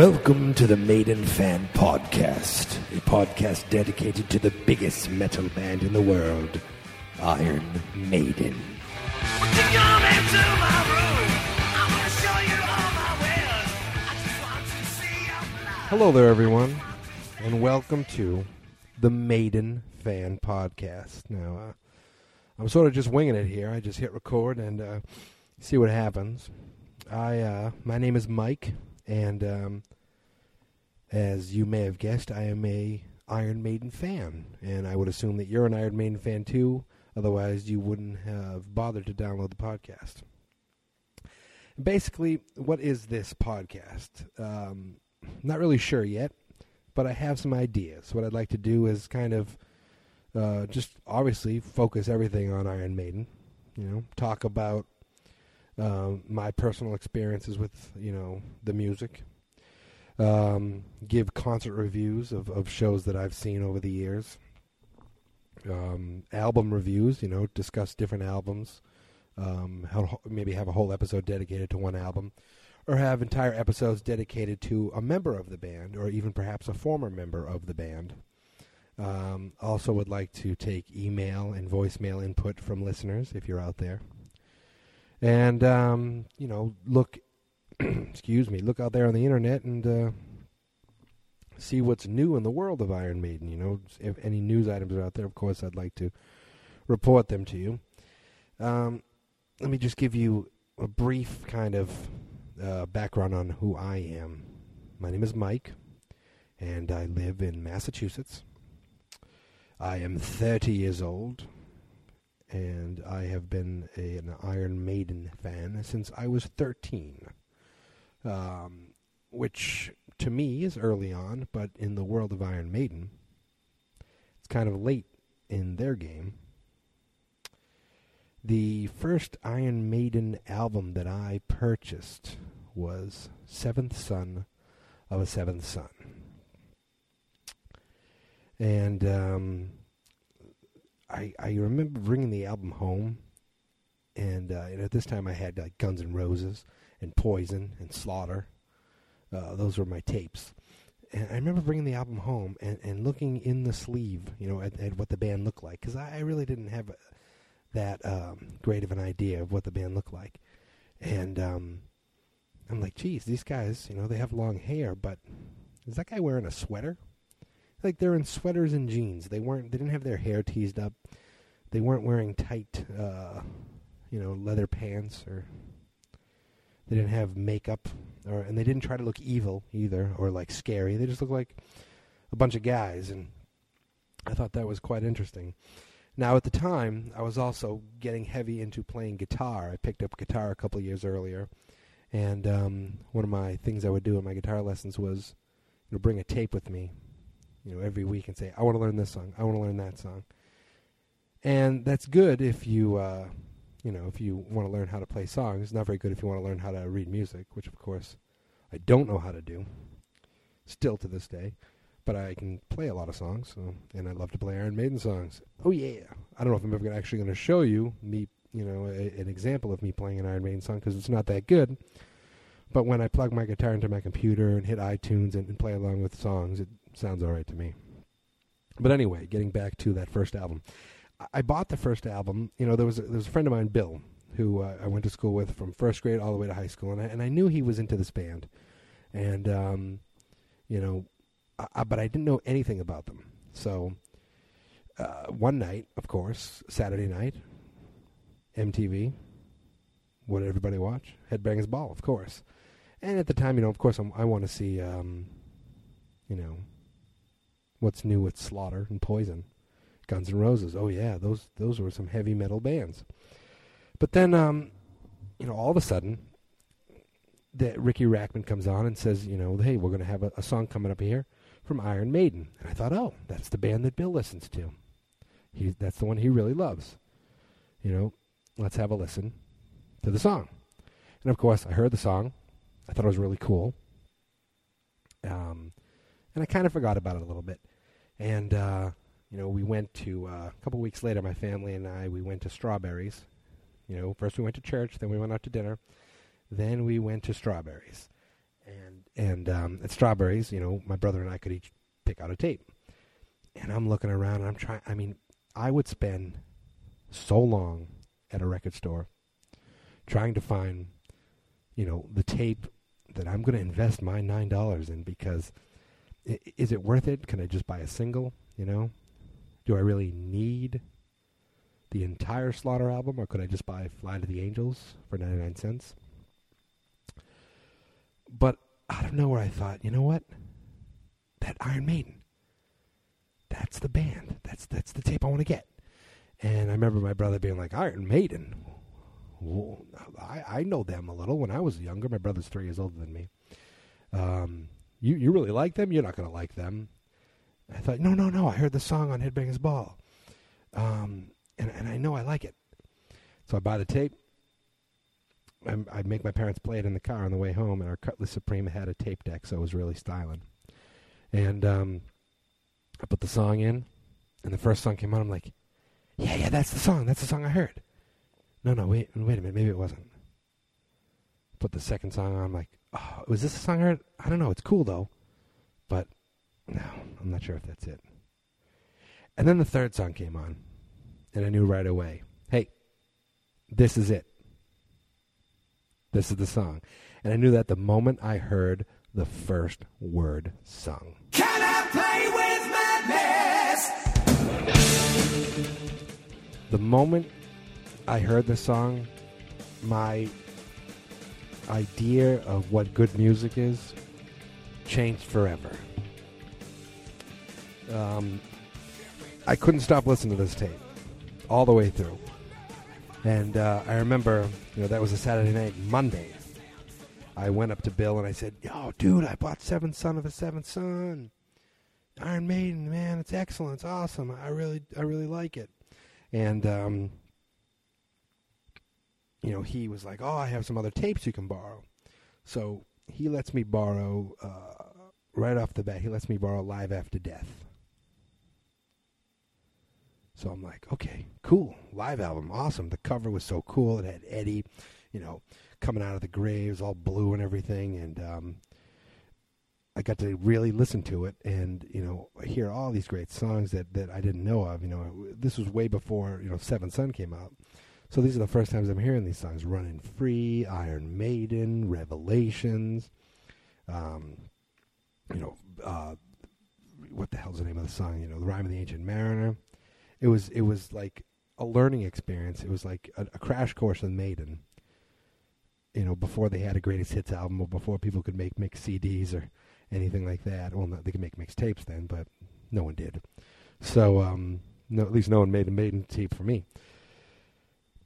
Welcome to the Maiden Fan Podcast, a podcast dedicated to the biggest metal band in the world, Iron Maiden. Hello there, everyone, and welcome to the Maiden Fan Podcast. Now, uh, I'm sort of just winging it here. I just hit record and uh, see what happens. I, uh, my name is Mike, and um, as you may have guessed, I am a Iron Maiden fan, and I would assume that you're an Iron Maiden fan too. Otherwise, you wouldn't have bothered to download the podcast. Basically, what is this podcast? Um, not really sure yet, but I have some ideas. What I'd like to do is kind of uh, just obviously focus everything on Iron Maiden. You know, talk about uh, my personal experiences with you know the music. Um, give concert reviews of, of shows that I've seen over the years. Um, album reviews, you know, discuss different albums. Um, how, maybe have a whole episode dedicated to one album, or have entire episodes dedicated to a member of the band, or even perhaps a former member of the band. Um, also, would like to take email and voicemail input from listeners if you're out there, and um, you know, look, excuse me, look out there on the internet and uh, see what's new in the world of Iron Maiden. You know, if any news items are out there, of course, I'd like to report them to you. Um, let me just give you a brief kind of uh, background on who I am. My name is Mike, and I live in Massachusetts. I am 30 years old, and I have been a, an Iron Maiden fan since I was 13. Um, which to me is early on, but in the world of Iron Maiden, it's kind of late in their game. The first Iron Maiden album that I purchased was Seventh Son of a Seventh Son. And um, I, I remember bringing the album home, and, uh, and at this time I had like Guns N' Roses and Poison and Slaughter. Uh, those were my tapes. And I remember bringing the album home and, and looking in the sleeve, you know, at, at what the band looked like, because I, I really didn't have that um, great of an idea of what the band looked like. And um, I'm like, geez, these guys, you know, they have long hair, but is that guy wearing a sweater? Like they're in sweaters and jeans. They weren't. They didn't have their hair teased up. They weren't wearing tight, uh, you know, leather pants or. They didn't have makeup, or and they didn't try to look evil either, or like scary. They just looked like a bunch of guys, and I thought that was quite interesting. Now, at the time, I was also getting heavy into playing guitar. I picked up guitar a couple years earlier, and um, one of my things I would do in my guitar lessons was you know, bring a tape with me, you know, every week and say, "I want to learn this song. I want to learn that song." And that's good if you, uh, you know, if you want to learn how to play songs. It's not very good if you want to learn how to read music, which, of course, I don't know how to do, still to this day but I can play a lot of songs, so, and I love to play Iron Maiden songs. Oh yeah! I don't know if I'm ever actually going to show you me, you know, a, an example of me playing an Iron Maiden song because it's not that good. But when I plug my guitar into my computer and hit iTunes and, and play along with songs, it sounds all right to me. But anyway, getting back to that first album, I, I bought the first album. You know, there was a, there was a friend of mine, Bill, who uh, I went to school with from first grade all the way to high school, and I, and I knew he was into this band, and um, you know, I, but I didn't know anything about them. So uh, one night, of course, Saturday night, MTV. What did everybody watch? Headbangers Ball, of course. And at the time, you know, of course, I'm, i want to see, um, you know, what's new with Slaughter and Poison, Guns N' Roses. Oh yeah, those those were some heavy metal bands. But then, um, you know, all of a sudden, that Riki Rachtman comes on and says, you know, hey, we're going to have a, a song coming up here from Iron Maiden. And I thought, oh, that's the band that Bill listens to. He, that's the one he really loves. You know, let's have a listen to the song. And of course, I heard the song. I thought it was really cool. Um, and I kind of forgot about it a little bit. And, uh, you know, we went to, uh, a couple weeks later, my family and I, we went to Strawberries. You know, first we went to church, then we went out to dinner, then we went to Strawberries. and and um, at Strawberries, you know, my brother and I could each pick out a tape. And I'm looking around, and I'm trying. I mean, I would spend so long at a record store trying to find, you know, the tape that I'm going to invest my nine dollars in because I- is it worth it? Can I just buy a single? You know, do I really need the entire Slaughter album, or could I just buy Fly to the Angels for ninety nine cents? But out of nowhere, I thought, you know what? That Iron Maiden. That's the band. That's that's the tape I want to get. And I remember my brother being like, Iron Maiden. I, I know them a little. When I was younger, my brother's three years older than me. Um, you you really like them? You're not going to like them. I thought, no, no, no. I heard the song on Headbangers Ball, um, and and I know I like it. So I buy the tape. I, I make my parents play it in the car on the way home, and our Cutlass Supreme had a tape deck, so it was really styling. And um, I put the song in, and the first song came on. I'm like, yeah, yeah, that's the song. That's the song I heard. No, no, wait, wait a minute. Maybe it wasn't. Put the second song on. I'm like, oh, was this a song I heard? I don't know. It's cool though, but no, I'm not sure if that's it. And then the third song came on, and I knew right away, hey, this is it. This is the song. And I knew that the moment I heard the first word sung. Can I play with madness? The moment I heard the song, my idea of what good music is changed forever. Um, I couldn't stop listening to this tape all the way through. And uh, I remember, you know, that was a Saturday night. Monday, I went up to Bill and I said, "Yo, dude, I bought Seventh Son of a Seventh Son, Iron Maiden. Man, it's excellent. It's awesome. I really, I really like it." And um, you know, he was like, "Oh, I have some other tapes you can borrow." So he lets me borrow uh, right off the bat. He lets me borrow Live After Death. So I'm like, okay, cool, live album, awesome. The cover was so cool. It had Eddie, you know, coming out of the graves, all blue and everything, and um, I got to really listen to it and you know hear all these great songs that that I didn't know of. You know, this was way before you know Seventh Son came out. So these are the first times I'm hearing these songs: "Running Free," "Iron Maiden," "Revelations." Um, you know, uh, what the hell's the name of the song? You know, "The Rhyme of the Ancient Mariner." It was it was like a learning experience. It was like a, a crash course in Maiden. You know, before they had a greatest hits album, or before people could make mix CDs or anything like that. Well, not, they could make mixtapes then, but no one did. So, um, no, at least no one made a Maiden tape for me.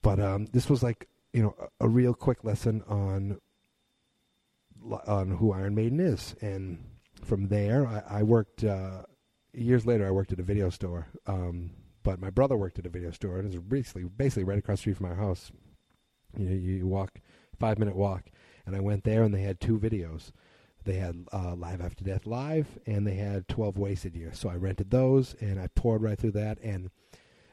But um, this was like you know a, a real quick lesson on on who Iron Maiden is, and from there I, I worked. Uh, years later, I worked at a video store. Um, but my brother worked at a video store, and it was basically basically right across the street from our house. You know, you walk five minute walk, and I went there, and they had two videos. They had uh, Live After Death Live, and they had 12 Wasted Years. So I rented those, and I poured right through that. And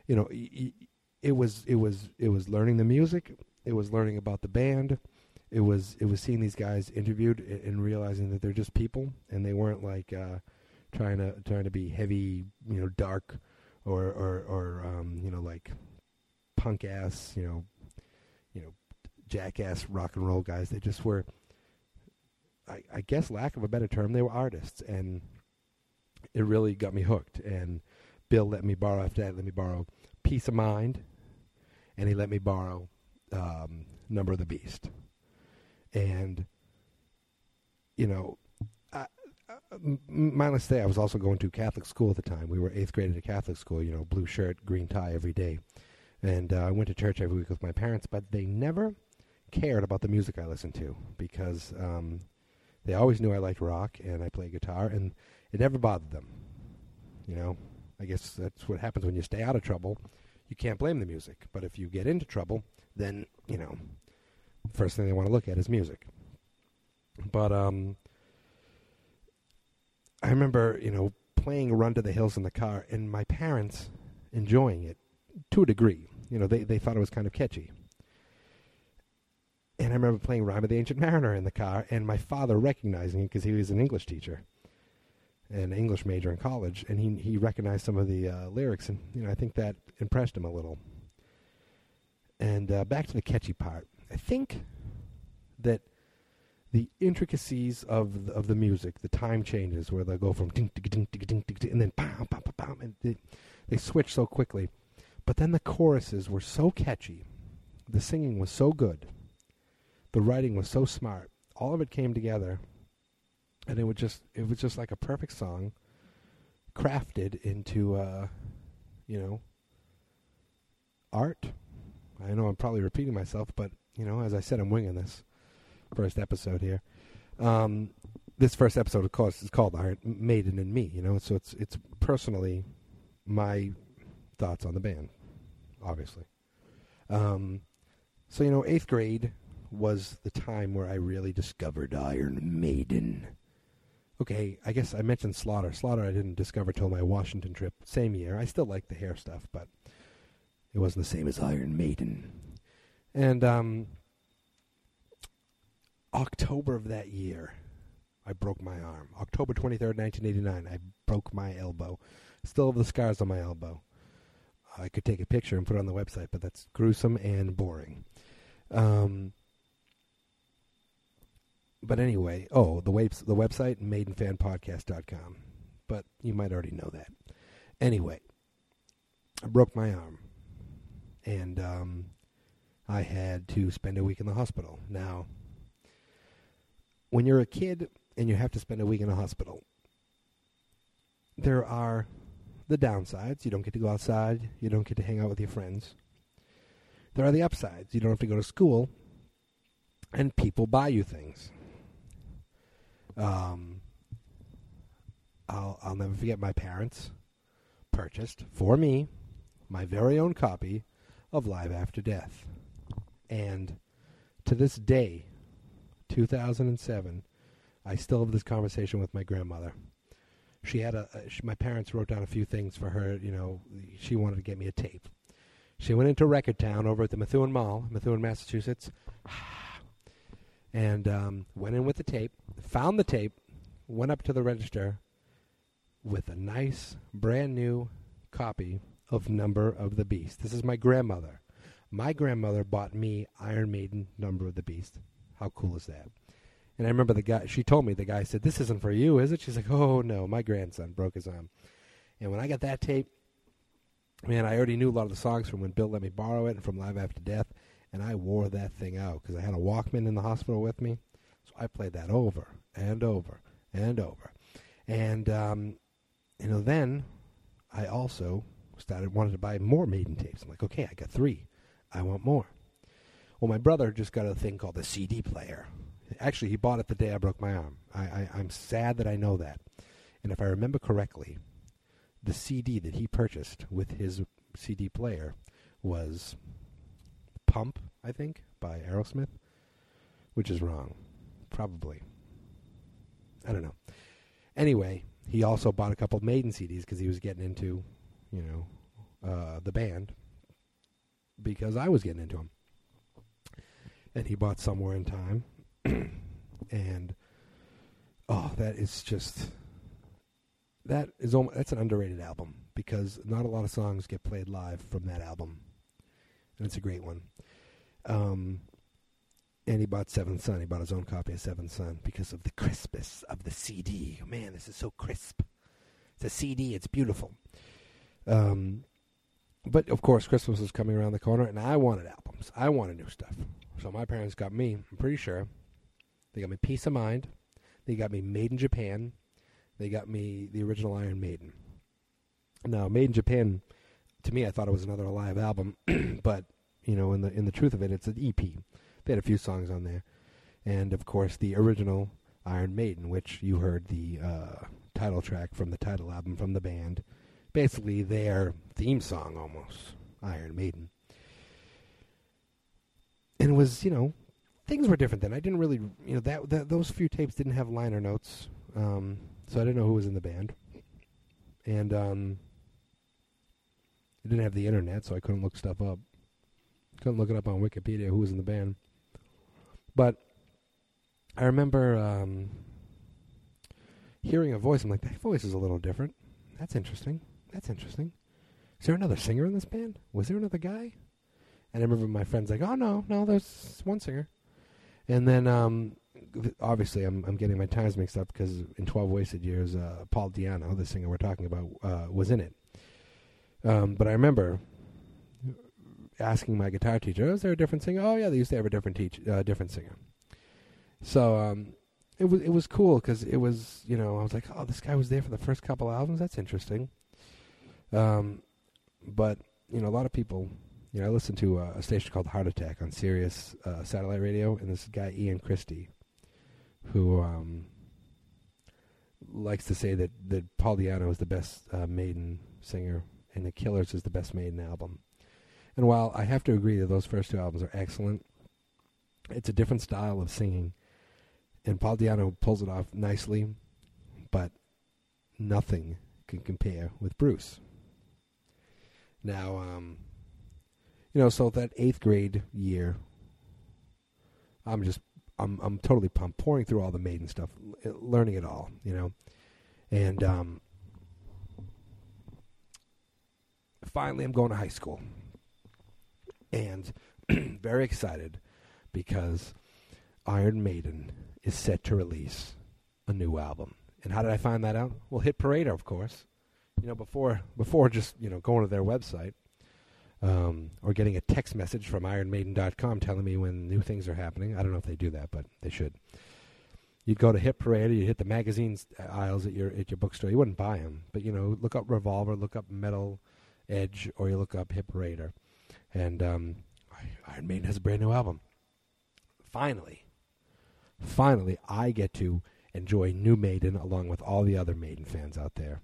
you know, y- y- it was it was it was learning the music. It was learning about the band. It was it was seeing these guys interviewed and, and realizing that they're just people, and they weren't like uh, trying to trying to be heavy, you know, dark, or or or um, you know like punk ass, you know, you know, jackass rock and roll guys. They just were I, I guess lack of a better term, they were artists, and it really got me hooked. And Bill let me borrow after that. Let me borrow "Piece of Mind," and he let me borrow um, "Number of the Beast." And you know, I, I, to say, I was also going to Catholic school at the time. We were eighth grade at a Catholic school. You know, blue shirt, green tie every day, and uh, I went to church every week with my parents. But they never cared about the music I listened to because um, they always knew I liked rock and I played guitar, and it never bothered them. You know, I guess that's what happens when you stay out of trouble. You can't blame the music, but if you get into trouble, then you know, first thing they want to look at is music. But um, I remember, you know, playing "Run to the Hills" in the car, and my parents enjoying it to a degree. You know, they they thought it was kind of catchy. And I remember playing Rhyme of the Ancient Mariner in the car, and my father recognizing it because he was an English teacher, an English major in college, and he he recognized some of the uh, lyrics, and you know I think that impressed him a little. And uh, back to the catchy part, I think that the intricacies of the, of the music, the time changes where they go from ding ding ding ding ding ding, and then bam bam bam bam, and they, they switch so quickly. But then the choruses were so catchy, the singing was so good, the writing was so smart. All of it came together, and it would just it was just like a perfect song, crafted into uh, you know art. I know I'm probably repeating myself, but you know, as I said, I'm winging this first episode here. Um, this first episode, of course, is called Iron Maiden and Me. You know, so it's it's personally my thoughts on the band, obviously. Um, so you know, eighth grade was the time where I really discovered Iron Maiden. Okay, I guess I mentioned Slaughter. Slaughter I didn't discover till my Washington trip, same year. I still like the hair stuff, but it wasn't the same as Iron Maiden. And um, October of that year, I broke my arm. October 23rd, 1989, I broke my elbow. Still have the scars on my elbow. I could take a picture and put it on the website, but that's gruesome and boring. Um, but anyway, oh, the, web- the website, maidenfanpodcast.com. But you might already know that. Anyway, I broke my arm. And um, I had to spend a week in the hospital. Now, when you're a kid and you have to spend a week in a hospital, there are the downsides. You don't get to go outside. You don't get to hang out with your friends. There are the upsides. You don't have to go to school, and people buy you things. Um, I'll I'll never forget my parents purchased for me my very own copy of Live After Death, and to this day, 2007, I still have this conversation with my grandmother. She had a, a she, my parents wrote down a few things for her. You know, she wanted to get me a tape. She went into Record Town over at the Methuen Mall, Methuen, Massachusetts, and um, went in with the tape. Found the tape, went up to the register with a nice, brand new copy of Number of the Beast. This is my grandmother. My grandmother bought me Iron Maiden Number of the Beast. How cool is that? And I remember the guy, she told me, the guy said, This isn't for you, is it? She's like, Oh, no, my grandson broke his arm. And when I got that tape, man, I already knew a lot of the songs from when Bill let me borrow it and from Live After Death. And I wore that thing out because I had a Walkman in the hospital with me. So I played that over and over and over. And, um, you know, then I also started wanted to buy more Maiden tapes. I'm like, okay, I got three. I want more. Well, my brother just got a thing called a CD player. Actually, he bought it the day I broke my arm. I, I, I'm sad that I know that. And if I remember correctly, the CD that he purchased with his CD player was Pump, I think, by Aerosmith, which is wrong. Probably. I don't know. Anyway, he also bought a couple of Maiden CDs because he was getting into, you know, uh, the band because I was getting into him. And he bought Somewhere in Time. and oh, that is just that is almost, that's an underrated album because not a lot of songs get played live from that album, and it's a great one. Um, and he bought Seventh Son. He bought his own copy of Seventh Son because of the crispness of the CD. Man, this is so crisp. It's a CD. It's beautiful. Um, but of course, Christmas was coming around the corner, and I wanted albums. I wanted new stuff. So my parents got me. I'm pretty sure they got me Piece of Mind. They got me Maiden Japan. They got me the original Iron Maiden. Now, Maiden Japan, to me, I thought it was another live album, but you know, in the in the truth of it, it's an EP. They had a few songs on there, and of course, the original Iron Maiden, which you heard the uh, title track from the title album from the band, basically their theme song almost, Iron Maiden. And it was, you know, things were different then. I didn't really, you know, that, that those few tapes didn't have liner notes, um, so I didn't know who was in the band, and um, I didn't have the internet, so I couldn't look stuff up. Couldn't look it up on Wikipedia who was in the band. But I remember um, hearing a voice. I'm like, that voice is a little different. That's interesting. That's interesting. Is there another singer in this band? Was there another guy? And I remember my friends like, oh no, no, there's one singer. And then um, obviously I'm I'm getting my times mixed up because in Twelve Wasted Years, uh, Paul Di'Anno, the singer we're talking about, uh, was in it. Um, but I remember asking my guitar teacher, "Is there a different singer?" Oh yeah, they used to have a different teach, uh, different singer. So um, it was it was cool because it was you know I was like, oh, this guy was there for the first couple albums. That's interesting. Um, but you know, a lot of people. You know, I listened to uh, a station called Hard Attack on Sirius uh, satellite radio, and this guy Ian Christe, who um, likes to say that that Paul Di'Anno is the best uh, Maiden singer, and the Killers is the best Maiden album. And while I have to agree that those first two albums are excellent, it's a different style of singing, and Paul Di'Anno pulls it off nicely, but nothing can compare with Bruce. Now, um, you know, so that eighth grade year, I'm just, I'm, I'm totally pumped, pouring through all the Maiden stuff, learning it all, you know, and um, finally, I'm going to high school, and very excited because Iron Maiden is set to release a new album. And how did I find that out? Well, Hit Parade, of course. You know, before before just you know going to their website um, or getting a text message from IronMaiden.com telling me when new things are happening. I don't know if they do that, but they should. You'd go to Hit Parade, you'd hit the magazines aisles at your at your bookstore. You wouldn't buy them, but you know, look up Revolver, look up Metal Edge, or you look up Hit Parader, and um, Iron Maiden has a brand new album. Finally, finally, I get to enjoy new Maiden along with all the other Maiden fans out there.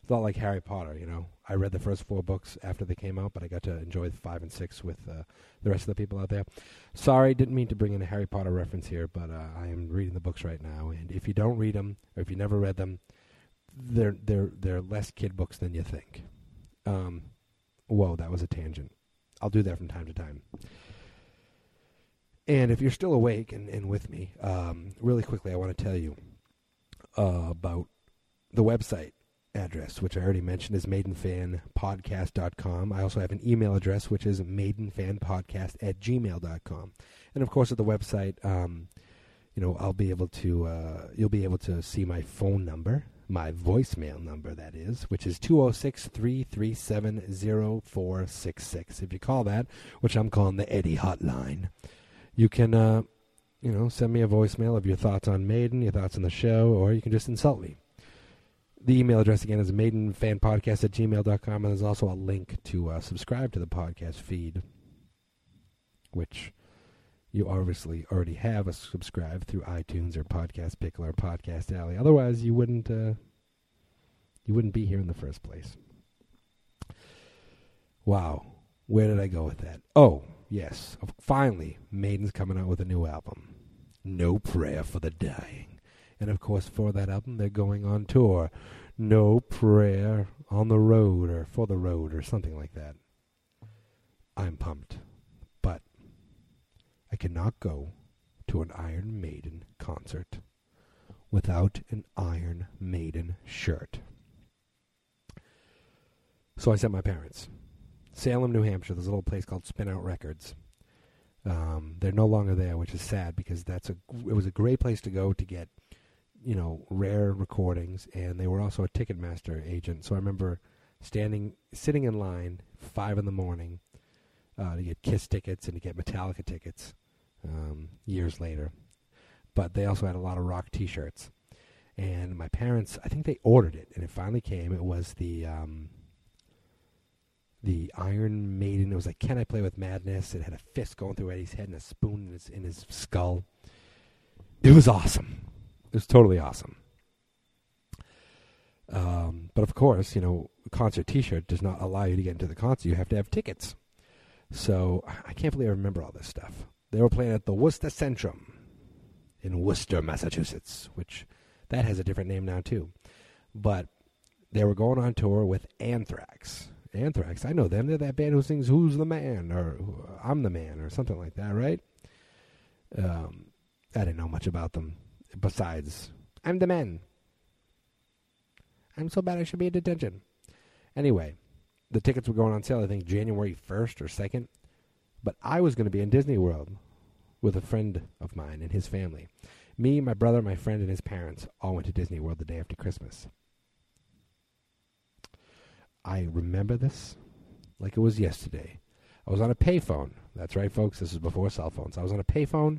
It's not like Harry Potter, you know. I read the first four books after they came out, but I got to enjoy five and six with uh, the rest of the people out there. Sorry, didn't mean to bring in a Harry Potter reference here, but uh, I am reading the books right now, and if you don't read them or if you never read them, they're they're they're less kid books than you think. Um, whoa, that was a tangent. I'll do that from time to time. And if you're still awake and, and with me, um, really quickly, I want to tell you uh, about the website address, which I already mentioned is maidenfanpodcast.com. I also have an email address, which is maidenfanpodcast at gmail.com. And of course, at the website, um, you know, I'll be able to, uh, you'll be able to see my phone number, my voicemail number, that is, which is 206 337 0466. If you call that, which I'm calling the Eddie Hotline, you can, uh, you know, send me a voicemail of your thoughts on Maiden, your thoughts on the show, or you can just insult me. The email address again is maidenfanpodcast at gmail.com, and there's also a link to uh, subscribe to the podcast feed, which you obviously already have a subscribe through iTunes or Podcast Pickle or Podcast Alley. Otherwise, you wouldn't uh, you wouldn't be here in the first place. Wow, where did I go with that? Oh, yes, finally, Maiden's coming out with a new album. No Prayer for the Dying. And of course, for that album, they're going on tour. No prayer on the road or for the road or something like that. I'm pumped. I cannot go to an Iron Maiden concert without an Iron Maiden shirt. So I sent my parents. Salem, New Hampshire, there's a little place called Spin Out Records. Um, they're no longer there, which is sad because that's a it was a great place to go to get you know, rare recordings, and they were also a Ticketmaster agent. So I remember standing, sitting in line five in the morning uh, to get Kiss tickets and to get Metallica tickets um, years later. But they also had a lot of rock T-shirts, and my parents, I think they ordered it, and it finally came. It was the um, the Iron Maiden. It was like, "Can I play with madness?" It had a fist going through Eddie's head and a spoon in his in his skull. It was awesome. It was totally awesome. Um, but of course, you know, concert T-shirt does not allow you to get into the concert. You have to have tickets. So I can't believe I remember all this stuff. They were playing at the Worcester Centrum in Worcester, Massachusetts, which that has a different name now too. But they were going on tour with Anthrax. Anthrax, I know them. They're that band who sings "Who's the Man" or "I'm the Man" or something like that, right? Um, I didn't know much about them besides I'm the man. I'm so bad I should be in detention. Anyway, the tickets were going on sale I think January 1st or 2nd, but I was going to be in Disney World with a friend of mine and his family. Me, my brother, my friend, and his parents all went to Disney World the day after Christmas. I remember this like it was yesterday. I was on a payphone. That's right, folks. This is before cell phones. I was on a payphone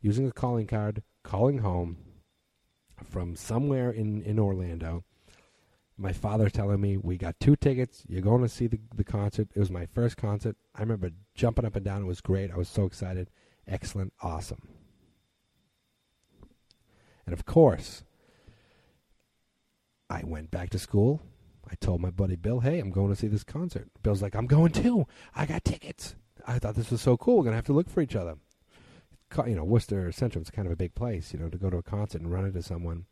using a calling card, calling home from somewhere in, in Orlando. My father telling me, We got two tickets. You're going to see the, the concert. It was my first concert. I remember jumping up and down. It was great. I was so excited. Excellent. Awesome. And of course, I went back to school. I told my buddy Bill, hey, I'm going to see this concert. Bill's like, I'm going too. I got tickets. I thought this was so cool. We're going to have to look for each other. You know, Worcester Centrum is kind of a big place. You know, to go to a concert and run into someone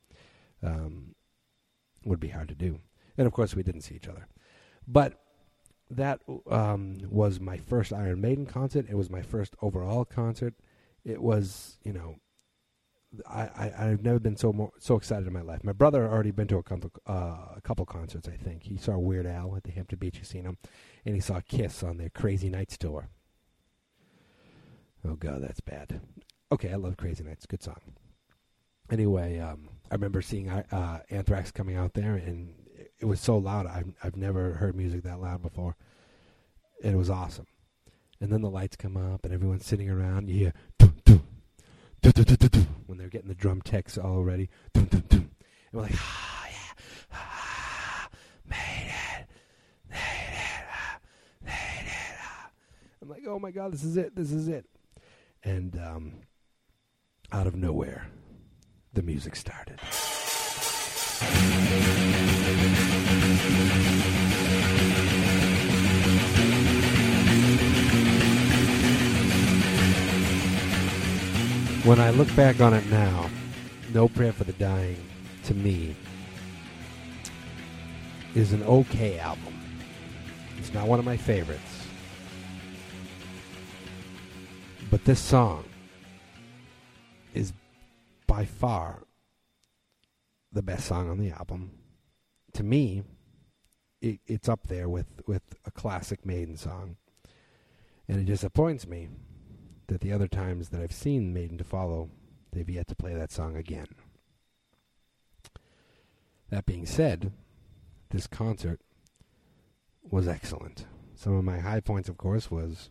um, would be hard to do. And of course, we didn't see each other. But that um, was my first Iron Maiden concert. It was my first overall concert. It was, you know, I, I have never been so more, so excited in my life. My brother had already been to a couple, uh, a couple concerts. I think he saw Weird Al at the Hampton Beach Casino, and he saw Kiss on their Crazy Nights tour. Oh God, that's bad. Okay, I love Crazy Nights. Good song. Anyway, um, I remember seeing uh, Anthrax coming out there, and it was so loud. I've I've never heard music that loud before, it was awesome. And then the lights come up, and everyone's sitting around. You hear when they're getting the drum techs all ready. And we're like, ah, yeah, ah, made it, made it, ah, made it. Ah. I'm like, oh my god, this is it, this is it. And um, out of nowhere, the music started. When I look back on it now, No Prayer for the Dying, to me, is an okay album. It's not one of my favorites. But this song by far the best song on the album. To me, it, it's up there with, with a classic Maiden song. And it disappoints me that the other times that I've seen Maiden to Follow, they've yet to play that song again. That being said, this concert was excellent. Some of my high points, of course, was,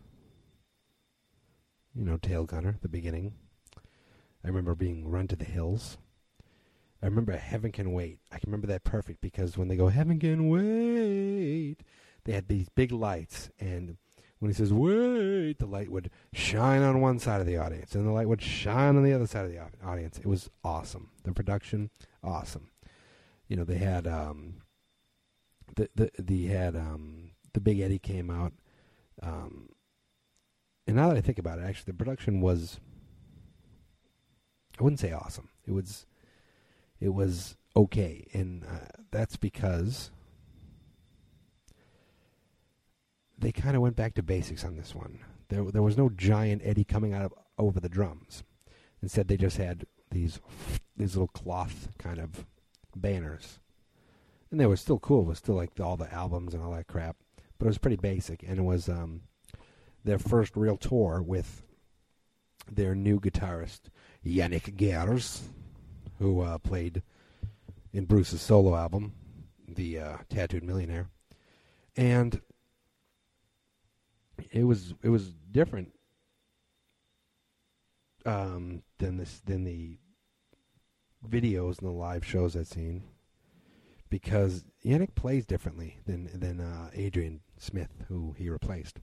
you know, Tail Gunner, the beginning. I remember being run to the hills. I remember Heaven Can Wait. I can remember that perfect because when they go, Heaven Can Wait, they had these big lights and when he says wait, the light would shine on one side of the audience, and the light would shine on the other side of the audience. It was awesome. The production, awesome. You know, they had um, the the the had um, the Big Eddie came out, um, and now that I think about it, actually, the production was. I wouldn't say awesome. It was, it was okay, and uh, that's because they kind of went back to basics on this one. There, there was no giant Eddie coming out of over the drums. Instead, they just had these these little cloth kind of banners, and they were still cool. It was still like the, all the albums and all that crap, but it was pretty basic. And it was um, their first real tour with their new guitarist Janick Gers, who uh, played in Bruce's solo album, the uh, Tattooed Millionaire, and it was it was different um, than this than the videos and the live shows I've seen because Janick plays differently than than uh, Adrian Smith, who he replaced.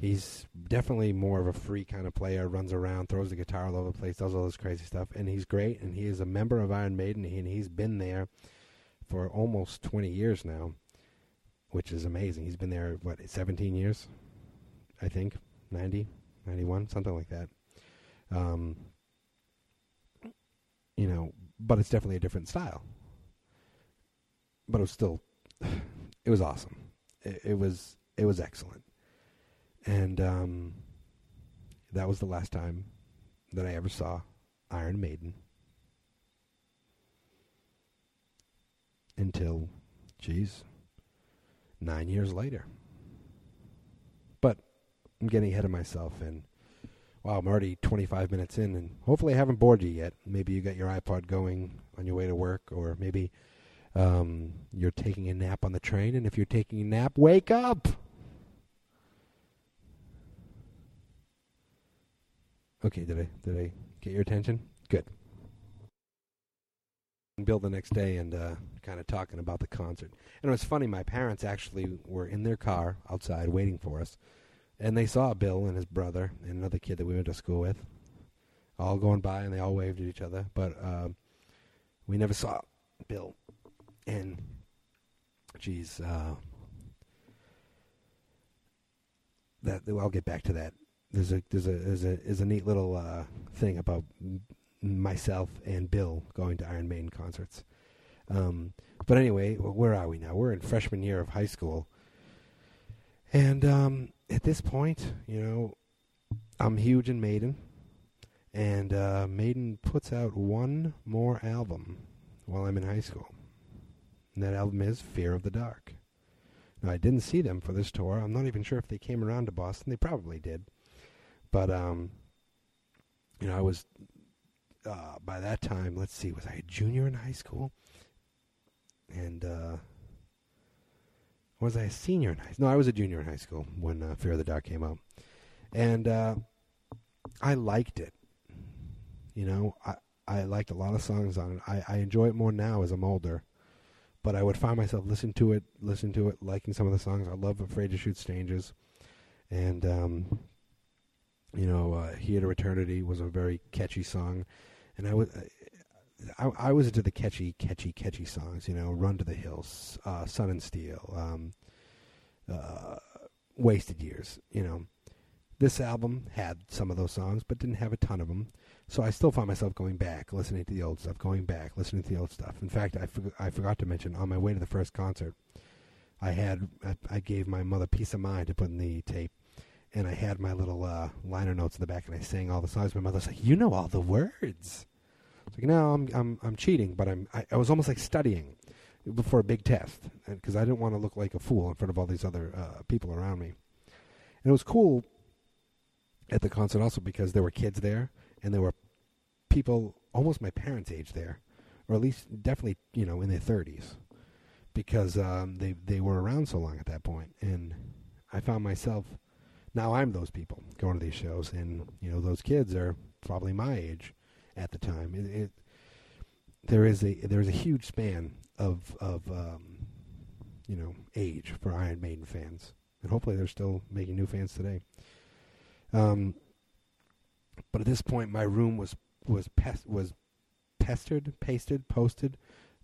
He's definitely more of a free kind of player, runs around, throws the guitar all over the place, does all this crazy stuff, and he's great. And he is a member of Iron Maiden, and he's been there for almost 20 years now which is amazing. He's been there, what, 17 years? I think. 90, 91, something like that. Um, you know, but it's definitely a different style. But it was still, it was awesome. It, it was, it was excellent. And um, that was the last time that I ever saw Iron Maiden until, geez, nine years later. But I'm getting ahead of myself, and wow, I'm already 25 minutes in, and hopefully I haven't bored you yet. Maybe you got your iPod going on your way to work, or maybe um, you're taking a nap on the train, and if you're taking a nap, wake up! Okay, did I did I get your attention? Good. Bill the next day and uh, kind of talking about the concert. And it was funny. My parents actually were in their car outside waiting for us, and they saw Bill and his brother and another kid that we went to school with, all going by, and they all waved at each other. But uh, we never saw Bill. And, geez, uh, that I'll get back to that. There's a there's a there's a there's a neat little uh, thing about myself and Bill going to Iron Maiden concerts. Um, but anyway, where are we now? We're in freshman year of high school, and um, at this point, you know, I'm huge in Maiden, and uh, Maiden puts out one more album while I'm in high school, and that album is Fear of the Dark. Now, I didn't see them for this tour. I'm not even sure if they came around to Boston. They probably did, but um, you know, I was uh, by that time. Let's see, was I a junior in high school? And uh, was I a senior in high school? No, I was a junior in high school when uh, Fear of the Dark came out, and uh, I liked it. You know, I I liked a lot of songs on it. I, I enjoy it more now as I'm older, but I would find myself listening to it, listening to it, liking some of the songs. I love "Afraid to Shoot Strangers," and um, you know, uh, "Here to Eternity" was a very catchy song, and I was I, I was into the catchy, catchy, catchy songs. You know, "Run to the Hills," uh, "Sun and Steel," um, uh, "Wasted Years." You know, this album had some of those songs, but didn't have a ton of them. So I still find myself going back, listening to the old stuff, going back, listening to the old stuff. In fact, I, for, I forgot to mention on my way to the first concert, I had I, I gave my mother Piece of Mind to put in the tape, and I had my little uh, liner notes in the back, and I sang all the songs. My mother's like, "You know all the words." It's like, no, I'm I'm I'm cheating, but I'm I, I was almost like studying before a big test because I didn't want to look like a fool in front of all these other uh, people around me. And it was cool at the concert also because there were kids there and there were people almost my parents' age there, or at least definitely you know in their thirties, because um, they they were around so long at that point, and I found myself now I'm those people going to these shows, and you know those kids are probably my age at the time. It, it there is a there is a huge span of of um, you know age for Iron Maiden fans, and hopefully they're still making new fans today. Um, but at this point, my room was was pest, was pestered, pasted, posted,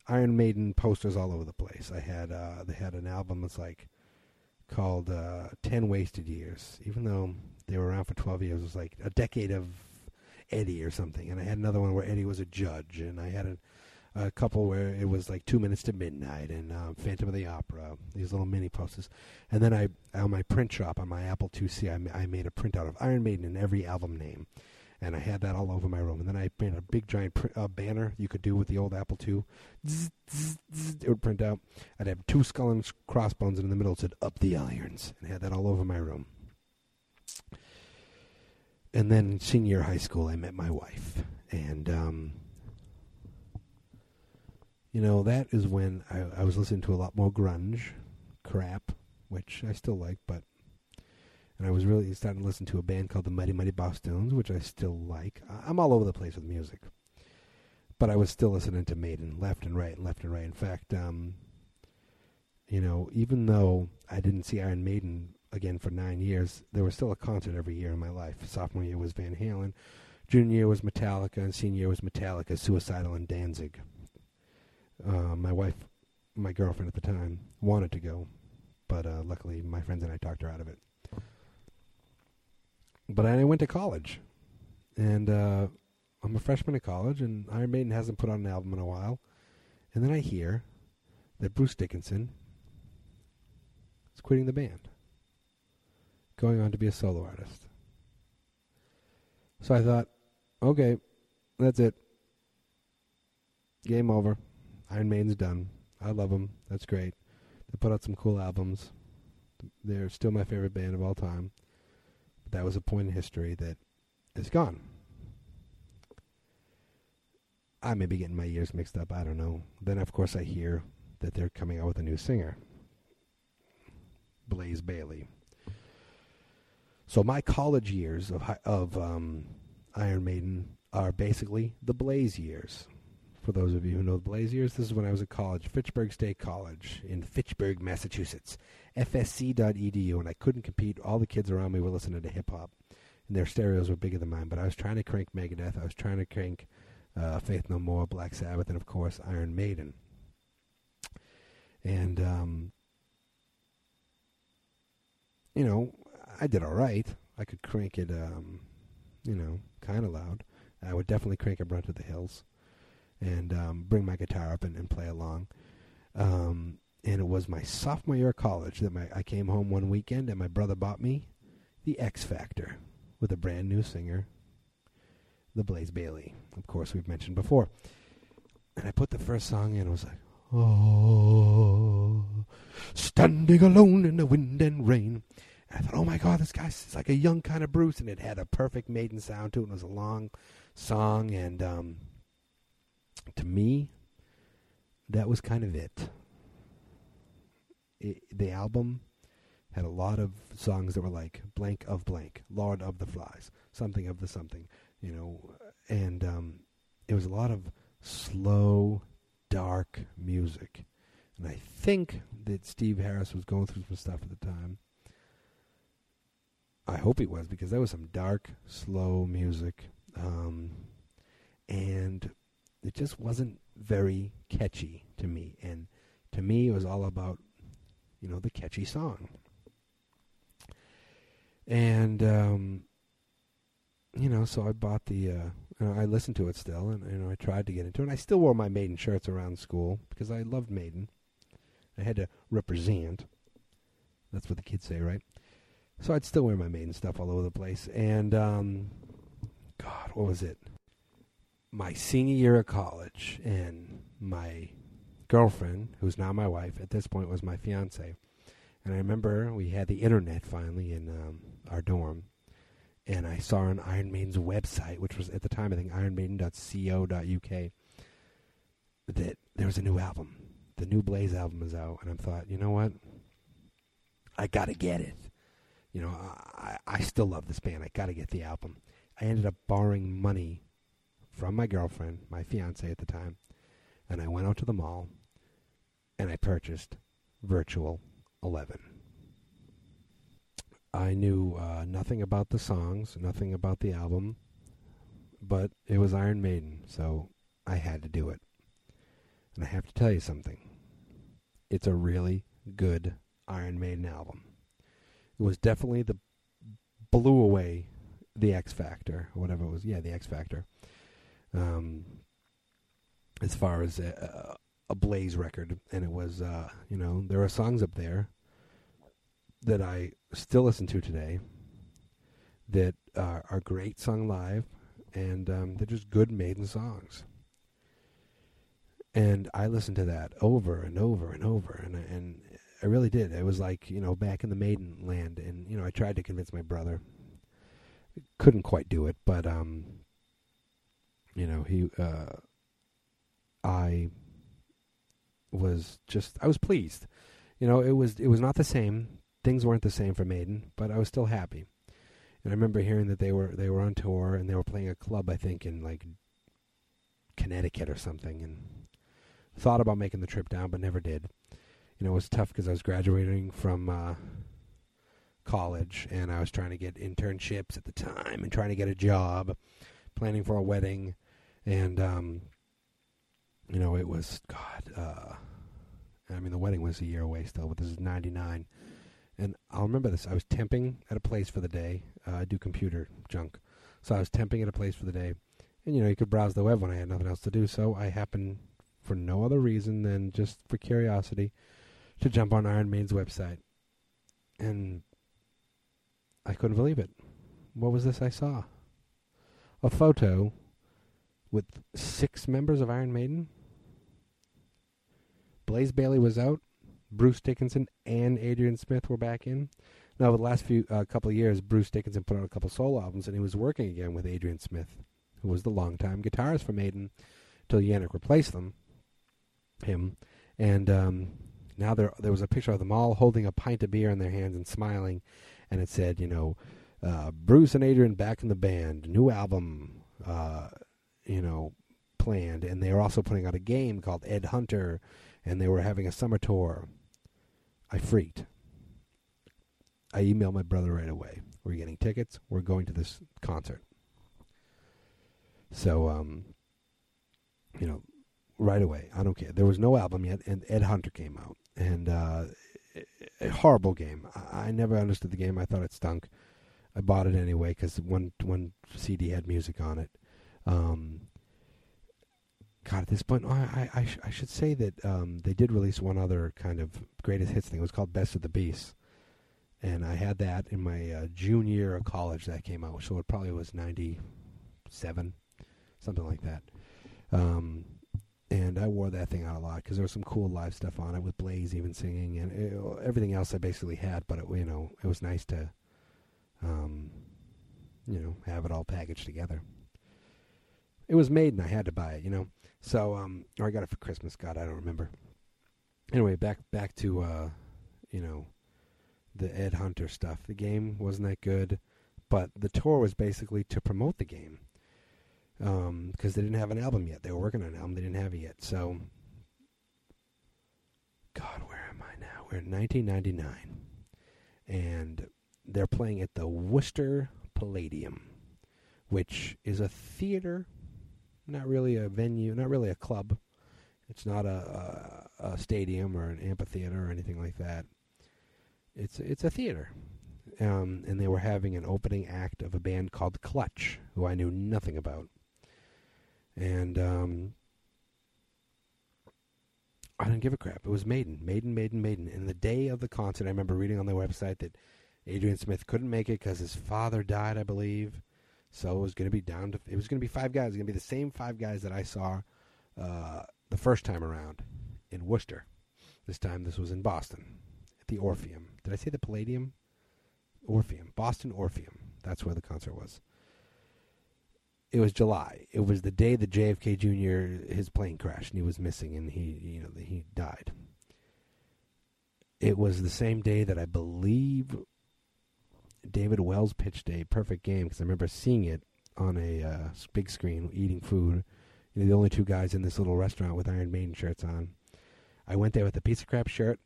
Iron Maiden posters all over the place. I had uh, they had an album that's like called uh, Ten Wasted Years, even though they were around for twelve years. It was like a decade of Eddie or something. And I had another one where Eddie was a judge, and I had a, a couple where it was like Two Minutes to Midnight and uh, Phantom of the Opera. These little mini posters, and then I on my print shop on my Apple IIc, I, I made a printout of Iron Maiden in every album name. And I had that all over my room. And then I made a big giant pr- uh, banner you could do with the old Apple II. Zzz, zzz, zzz, it would print out. I'd have two skull and crossbones, and in the middle it said "Up the Irons," and I had that all over my room and then senior high school, I met my wife, and um, you know that is when I, I was listening to a lot more grunge crap, which I still like, but I was really starting to listen to a band called the Mighty Mighty Bosstones, which I still like. I'm all over the place with music, but I was still listening to Maiden left and right and left and right. In fact, um, you know, even though I didn't see Iron Maiden again for nine years, there was still a concert every year in my life. Sophomore year was Van Halen, junior year was Metallica, and senior year was Metallica, Suicidal, and Danzig. Uh, my wife, my girlfriend at the time, wanted to go, but uh, luckily my friends and I talked her out of it. But I went to college, and uh, I'm a freshman at college, and Iron Maiden hasn't put out an album in a while. And then I hear that Bruce Dickinson is quitting the band going on to be a solo artist. So I thought, okay, That's it. Game over. Iron Maiden's done. I love them. That's great. They put out some cool albums. They're still my favorite band of all time. That was a point in history that is gone. I may be getting my years mixed up. I don't know. Then, of course, I hear that they're coming out with a new singer, Blaze Bayley. So my college years of of um, Iron Maiden are basically the Blaze years. For those of you who know the Blaze years, this is when I was at college, Fitchburg State College in Fitchburg, Massachusetts, fsc.edu, and I couldn't compete. All the kids around me were listening to hip hop, and their stereos were bigger than mine. But I was trying to crank Megadeth. I was trying to crank uh, Faith No More, Black Sabbath, and of course Iron Maiden. And um, you know, I did all right. I could crank it, um, you know, kind of loud. I would definitely crank it Run to the Hills and um, bring my guitar up and, and play along. Um, and it was my sophomore year of college that my I came home one weekend and my brother bought me the X Factor with a brand new singer, the Blaze Bayley. Of course, we've mentioned before. And I put the first song in. and was like, oh, standing alone in the wind and rain. And I thought, oh my God, this guy's like a young kind of Bruce, and it had a perfect maiden sound to it. And it was a long song, and um, to me, that was kind of it. It. The album had a lot of songs that were like blank of blank, Lord of the Flies, something of the something, you know, and um, it was a lot of slow, dark music. And I think that Steve Harris was going through some stuff at the time. I hope he was because that was some dark, slow music. Um, and it just wasn't very catchy to me. And to me, it was all about, you know, the catchy song. And, um, you know, so I bought the, uh, I listened to it still, and you know, I tried to get into it. And I still wore my Maiden shirts around school because I loved Maiden. I had to represent. That's what the kids say, right? So I'd still wear my Maiden stuff all over the place. And, um, God, what was it? my senior year of college, and my girlfriend, who's now my wife, at this point was my fiance. And I remember we had the internet finally in um, our dorm, and I saw on Iron Maiden's website, which was at the time I think ironmaiden.co.uk, that there was a new album. The new Blaze album is out, and I thought, you know what? I gotta get it. You know, I, I still love this band. I gotta get the album. I ended up borrowing money from my girlfriend, my fiance at the time, and I went out to the mall and I purchased Virtual 11. I knew uh, nothing about the songs, nothing about the album, but it was Iron Maiden, so I had to do it. And I have to tell you something. It's a really good Iron Maiden album. It was definitely the blew away the X Factor, or whatever it was. Yeah, the X Factor um, as far as a, a, Blaze record, and it was uh, you know there are songs up there that I still listen to today that uh, are great sung live, and um, they're just good maiden songs. And I listened to that over and over and over, and and I really did. It was like you know back in the maiden land, and you know I tried to convince my brother, couldn't quite do it, but um, you know, he, uh, I was just, I was pleased. You know, it was, it was not the same. Things weren't the same for Maiden, but I was still happy. And I remember hearing that they were, they were on tour and they were playing a club, I think, in like Connecticut or something, and thought about making the trip down, but never did. You know, it was tough because I was graduating from uh, college and I was trying to get internships at the time and trying to get a job, planning for a wedding, and um, you know it was God. Uh, I mean, the wedding was a year away still, but this is '99, and I'll remember this. I was temping at a place for the day. Uh, I do computer junk, so I was temping at a place for the day, and you know you could browse the web when I had nothing else to do. So I happened, for no other reason than just for curiosity, to jump on Iron Maiden's website, and I couldn't believe it. What was this I saw? A photo with six members of Iron Maiden. Blaze Bayley was out. Bruce Dickinson and Adrian Smith were back in. Now, over the last few uh, couple of years, Bruce Dickinson put out a couple solo albums, and he was working again with Adrian Smith, who was the longtime guitarist for Maiden, till Janick replaced them, him. And um, now there there was a picture of them all holding a pint of beer in their hands and smiling, and it said, you know, uh, Bruce and Adrian back in the band, new album, uh, you know, planned, and they were also putting out a game called Ed Hunter, and they were having a summer tour. I freaked. I emailed my brother right away. We're getting tickets. We're going to this concert. So, um, you know, right away. I don't care. There was no album yet, and Ed Hunter came out, and uh, a horrible game. I, never understood the game. I thought it stunk. I bought it anyway because one one CD had music on it. Um, God, at this point, oh, I I, sh- I should say that um, they did release one other kind of greatest hits thing. It was called Best of the Beast, and I had that in my uh, junior year of college. That came out, so it probably was ninety seven, something like that. Um, and I wore that thing out a lot because there was some cool live stuff on it with Blaze even singing and it, everything else I basically had. But it, you know, it was nice to, um, you know, have it all packaged together. It was made and I had to buy it, you know. So, um, or I got it for Christmas. God, I don't remember. Anyway, back back to, uh, you know, the Ed Hunter stuff. The game wasn't that good, but the tour was basically to promote the game because um, they didn't have an album yet. They were working on an album, they didn't have it yet. So, God, where am I now? We're in 1999, and they're playing at the Worcester Palladium, which is a theater, not really a venue, not really a club. It's not a, a, a stadium or an amphitheater or anything like that. It's it's a theater, um, and they were having an opening act of a band called Clutch, who I knew nothing about and um, I didn't give a crap. It was Maiden, Maiden, Maiden, Maiden. And the day of the concert, I remember reading on their website that Adrian Smith couldn't make it because his father died, I believe. So it was going to be down to it was going to be five guys. It was going to be the same five guys that I saw uh, the first time around in Worcester. This time, this was in Boston at the Orpheum. Did I say the Palladium? Orpheum, Boston Orpheum. That's where the concert was it was July. It was the day that JFK Jr. his plane crashed and he was missing and he you know he died. It was the same day that I believe David Wells pitched a perfect game because I remember seeing it on a uh, big screen eating food. You know, the only two guys in this little restaurant with Iron Maiden shirts on. I went there with a piece of crap shirt.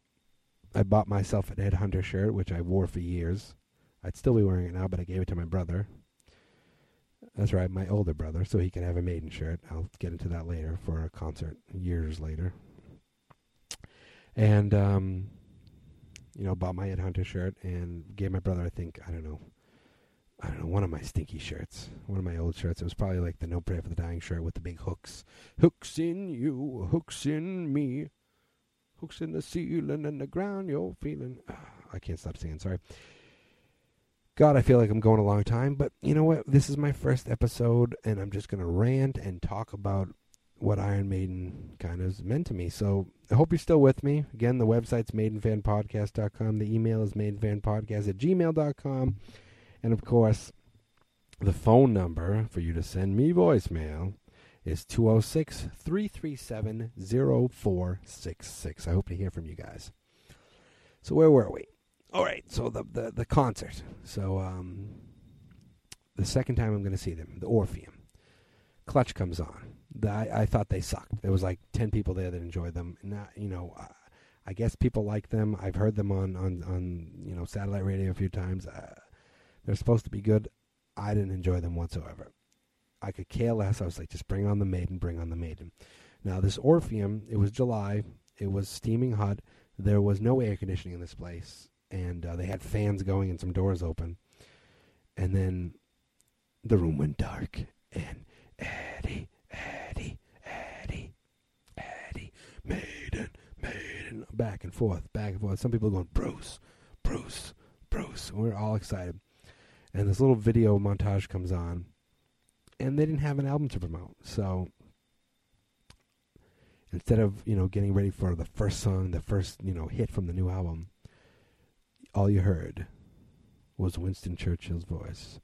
I bought myself an Ed Hunter shirt, which I wore for years. I'd still be wearing it now, but I gave it to my brother that's right, my older brother, so he can have a maiden shirt. I'll get into that later for a concert years later. And um, you know, bought my Ed Hunter shirt and gave my brother, I think, I don't know, I don't know, one of my stinky shirts, one of my old shirts. It was probably like the No Prayer for the Dying shirt with the big hooks, hooks in you, hooks in me, hooks in the ceiling and the ground. You're feeling. Ah, I can't stop singing. Sorry. God, I feel like I'm going a long time, but you know what? This is my first episode, and I'm just going to rant and talk about what Iron Maiden kind of meant to me. So I hope you're still with me. Again, the website's maidenfanpodcast.com. The email is maidenfanpodcast at gmail.com. And of course, the phone number for you to send me voicemail is 206 337 0466. I hope to hear from you guys. So, where were we? All right, so the the, the concert. So um, the second time I'm going to see them, the Orpheum. Clutch comes on. The, I, I thought they sucked. There was like ten people there that enjoyed them. Not you know, uh, I guess people like them. I've heard them on on on you know satellite radio a few times. Uh, they're supposed to be good. I didn't enjoy them whatsoever. I could care less. I was like, just bring on the maiden, bring on the maiden. Now this Orpheum, it was July. It was steaming hot. There was no air conditioning in this place and uh, they had fans going and some doors open. And then the room went dark, and Eddie, Eddie, Eddie, Maiden, Maiden, back and forth, back and forth. Some people going, Bruce, Bruce, Bruce. And we're all excited. And this little video montage comes on, and they didn't have an album to promote. So instead of you know getting ready for the first song, the first you know hit from the new album, all you heard was Winston Churchill's voice.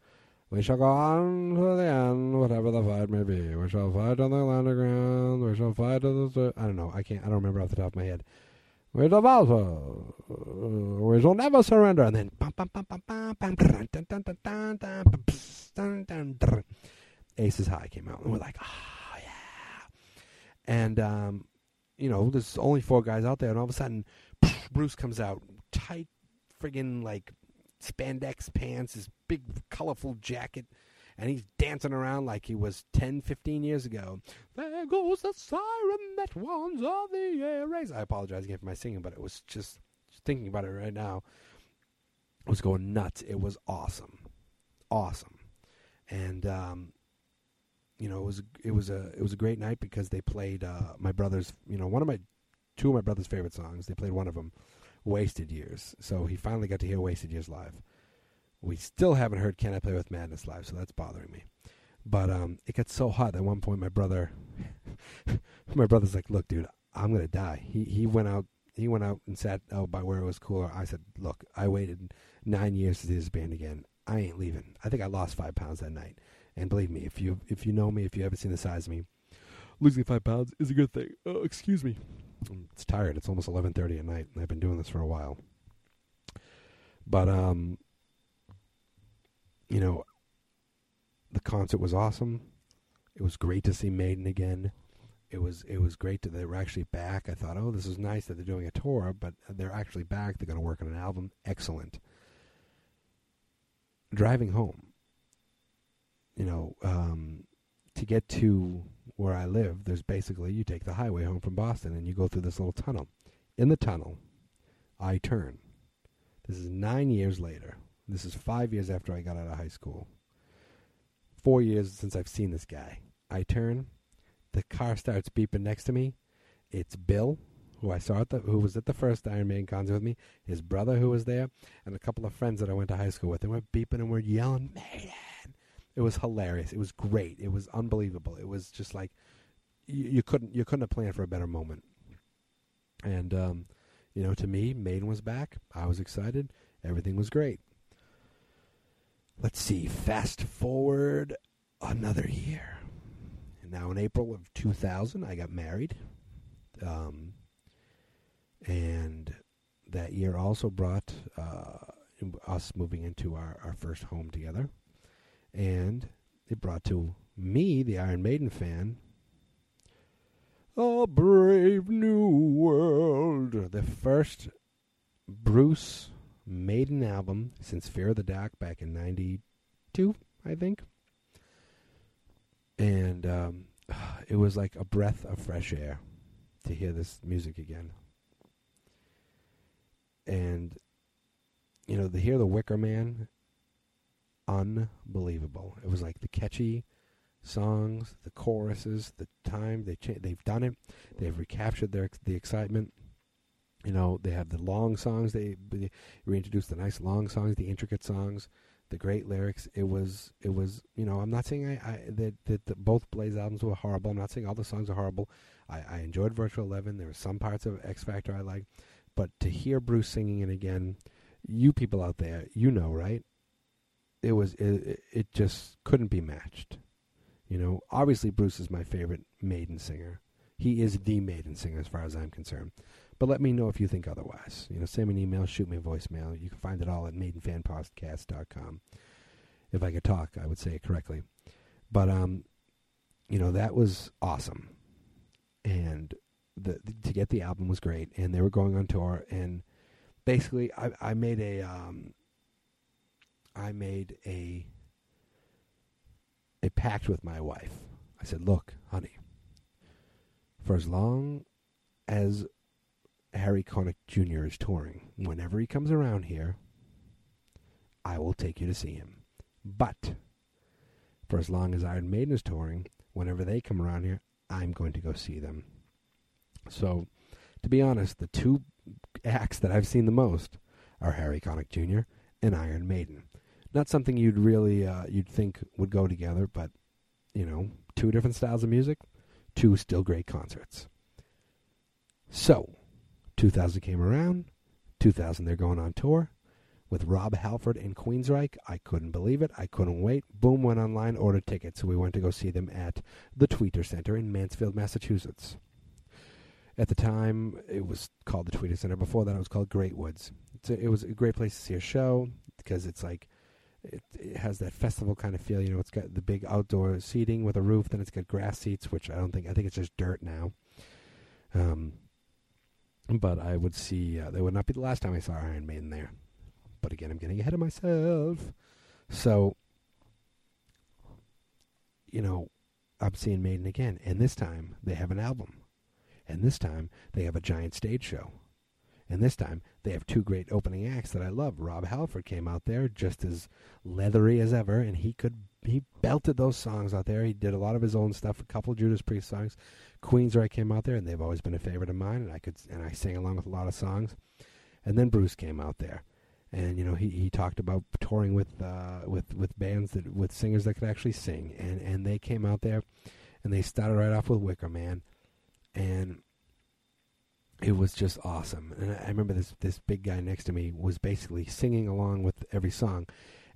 We shall go on to the end, whatever the fight may be. We shall fight on the underground. We shall fight to the. I don't know. I can't. I don't remember off the top of my head. We shall also. We shall never surrender. And then. Aces High came out, and we're like, oh yeah. And um, you know, there's only four guys out there, and all of a sudden, Bruce comes out, tight, friggin' like spandex pants, his big colorful jacket, and he's dancing around like he was 10, 15 years ago. There goes the siren that warns of the air race. I apologize again for my singing, but it was just, just thinking about it right now. I was going nuts. It was awesome, awesome, and um, you know it was it was a it was a great night because they played uh, my brother's you know one of my two of my brother's favorite songs. They played one of them Wasted Years. So he finally got to hear Wasted Years live. We still haven't heard Can I Play with Madness live, so that's bothering me. But um, it got so hot at one point my brother my brother's like, Look, dude, I'm gonna die. He he went out he went out and sat out by where it was cooler. I said, Look, I waited nine years to see this band again. I ain't leaving. I think I lost five pounds that night. And believe me, if you if you know me, if you ever seen the size of me, losing five pounds is a good thing. Oh, excuse me. It's tired. It's almost eleven thirty at night, and I've been doing this for a while. But um, you know, the concert was awesome. It was great to see Maiden again. It was it was great that they were actually back. I thought, oh, this is nice that they're doing a tour, but they're actually back. They're going to work on an album. Excellent. Driving home, you know, um, to get to where I live, there's basically you take the highway home from Boston and you go through this little tunnel. In the tunnel, I turn. This is nine years later. This is five years after I got out of high school. Four years since I've seen this guy. I turn. The car starts beeping next to me. It's Bill, who I saw at the who was at the first Iron Maiden concert with me. His brother, who was there, and a couple of friends that I went to high school with. And we're beeping and we're yelling, Maiden. It was hilarious. It was great. It was unbelievable. It was just like you, you couldn't you couldn't have planned for a better moment. And um, you know, to me, Maiden was back. I was excited. Everything was great. Let's see. Fast forward another year. And now in April of 2000, I got married. Um, and that year also brought uh, us moving into our, our first home together and it brought to me, the Iron Maiden fan, a brave new world. The first Bruce Maiden album since Fear of the Dark back in '92, I think. And um, it was like a breath of fresh air to hear this music again. And you know, to hear the Wicker Man unbelievable. It was like the catchy songs, the choruses, the time they cha- they've done it. They've recaptured their the excitement. You know, they have the long songs. They, they reintroduced the nice long songs, the intricate songs, the great lyrics. It was it was you know I'm not saying I, I that, that that both Blaze albums were horrible. I'm not saying all the songs are horrible. I, I enjoyed Virtual Eleven. There were some parts of X Factor I liked, but to hear Bruce singing it again, you people out there, you know, right? It was it, it just couldn't be matched. You know, obviously Bruce is my favorite Maiden singer. He is the Maiden singer as far as I'm concerned. But let me know if you think otherwise. You know, send me an email, shoot me a voicemail. You can find it all at maidenfanpodcast.com. If I could talk, I would say it correctly. But um, you know, that was awesome. And the, the to get the album was great and they were going on tour and basically I I made a um I made a a pact with my wife. I said, "Look, honey, for as long as Harry Connick Jr. is touring, whenever he comes around here, I will take you to see him. But for as long as Iron Maiden is touring, whenever they come around here, I'm going to go see them." So, to be honest, the two acts that I've seen the most are Harry Connick Jr. and Iron Maiden not something you'd really uh, you'd think would go together, but you know, two different styles of music, two still great concerts. So, 2000 came around. 2000, they're going on tour with Rob Halford and Queensryche. I couldn't believe it. I couldn't wait. Boom, went online, ordered tickets. So we went to go see them at the Tweeter Center in Mansfield, Massachusetts. At the time, it was called the Tweeter Center. Before that, it was called Great Woods. A, it was a great place to see a show because it's like it, it, has that festival kind of feel. You know, it's got the big outdoor seating with a roof. Then it's got grass seats, which I don't think. I think it's just dirt now. Um, but I would see. Uh, that would not be the last time I saw Iron Maiden there. But again, I'm getting ahead of myself. So, you know, I'm seeing Maiden again, and this time they have an album, and this time they have a giant stage show. And this time they have two great opening acts that I love. Rob Halford came out there just as leathery as ever, and he could he belted those songs out there. He did a lot of his own stuff, a couple Judas Priest songs. Queensryche came out there, and they've always been a favorite of mine, and I could and I sang along with a lot of songs. And then Bruce came out there, and you know he, he talked about touring with uh, with with bands that with singers that could actually sing, and and they came out there, and they started right off with Wicker Man, and it was just awesome. And I remember this this big guy next to me was basically singing along with every song,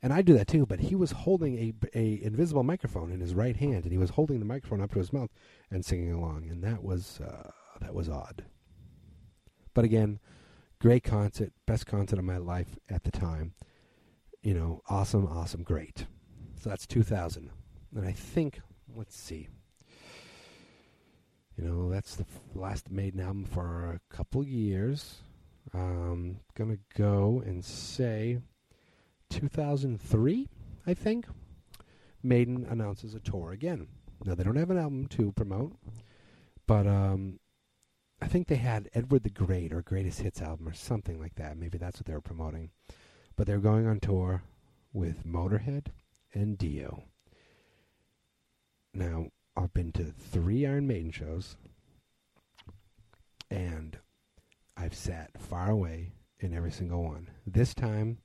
and I do that too. But he was holding a a invisible microphone in his right hand, and he was holding the microphone up to his mouth and singing along, and that was uh, that was odd. But again, great concert, best concert of my life at the time. You know, awesome, awesome, great. So that's 2000, and I think let's see. You know, that's the last Maiden album for a couple years. Um, gonna go and say 2003, I think. Maiden announces a tour again. Now they don't have an album to promote, but um, I think they had Edward the Great or Greatest Hits album or something like that. Maybe that's what they were promoting. But they're going on tour with Motorhead and Dio. Now, I've been to three Iron Maiden shows, and I've sat far away in every single one. This time,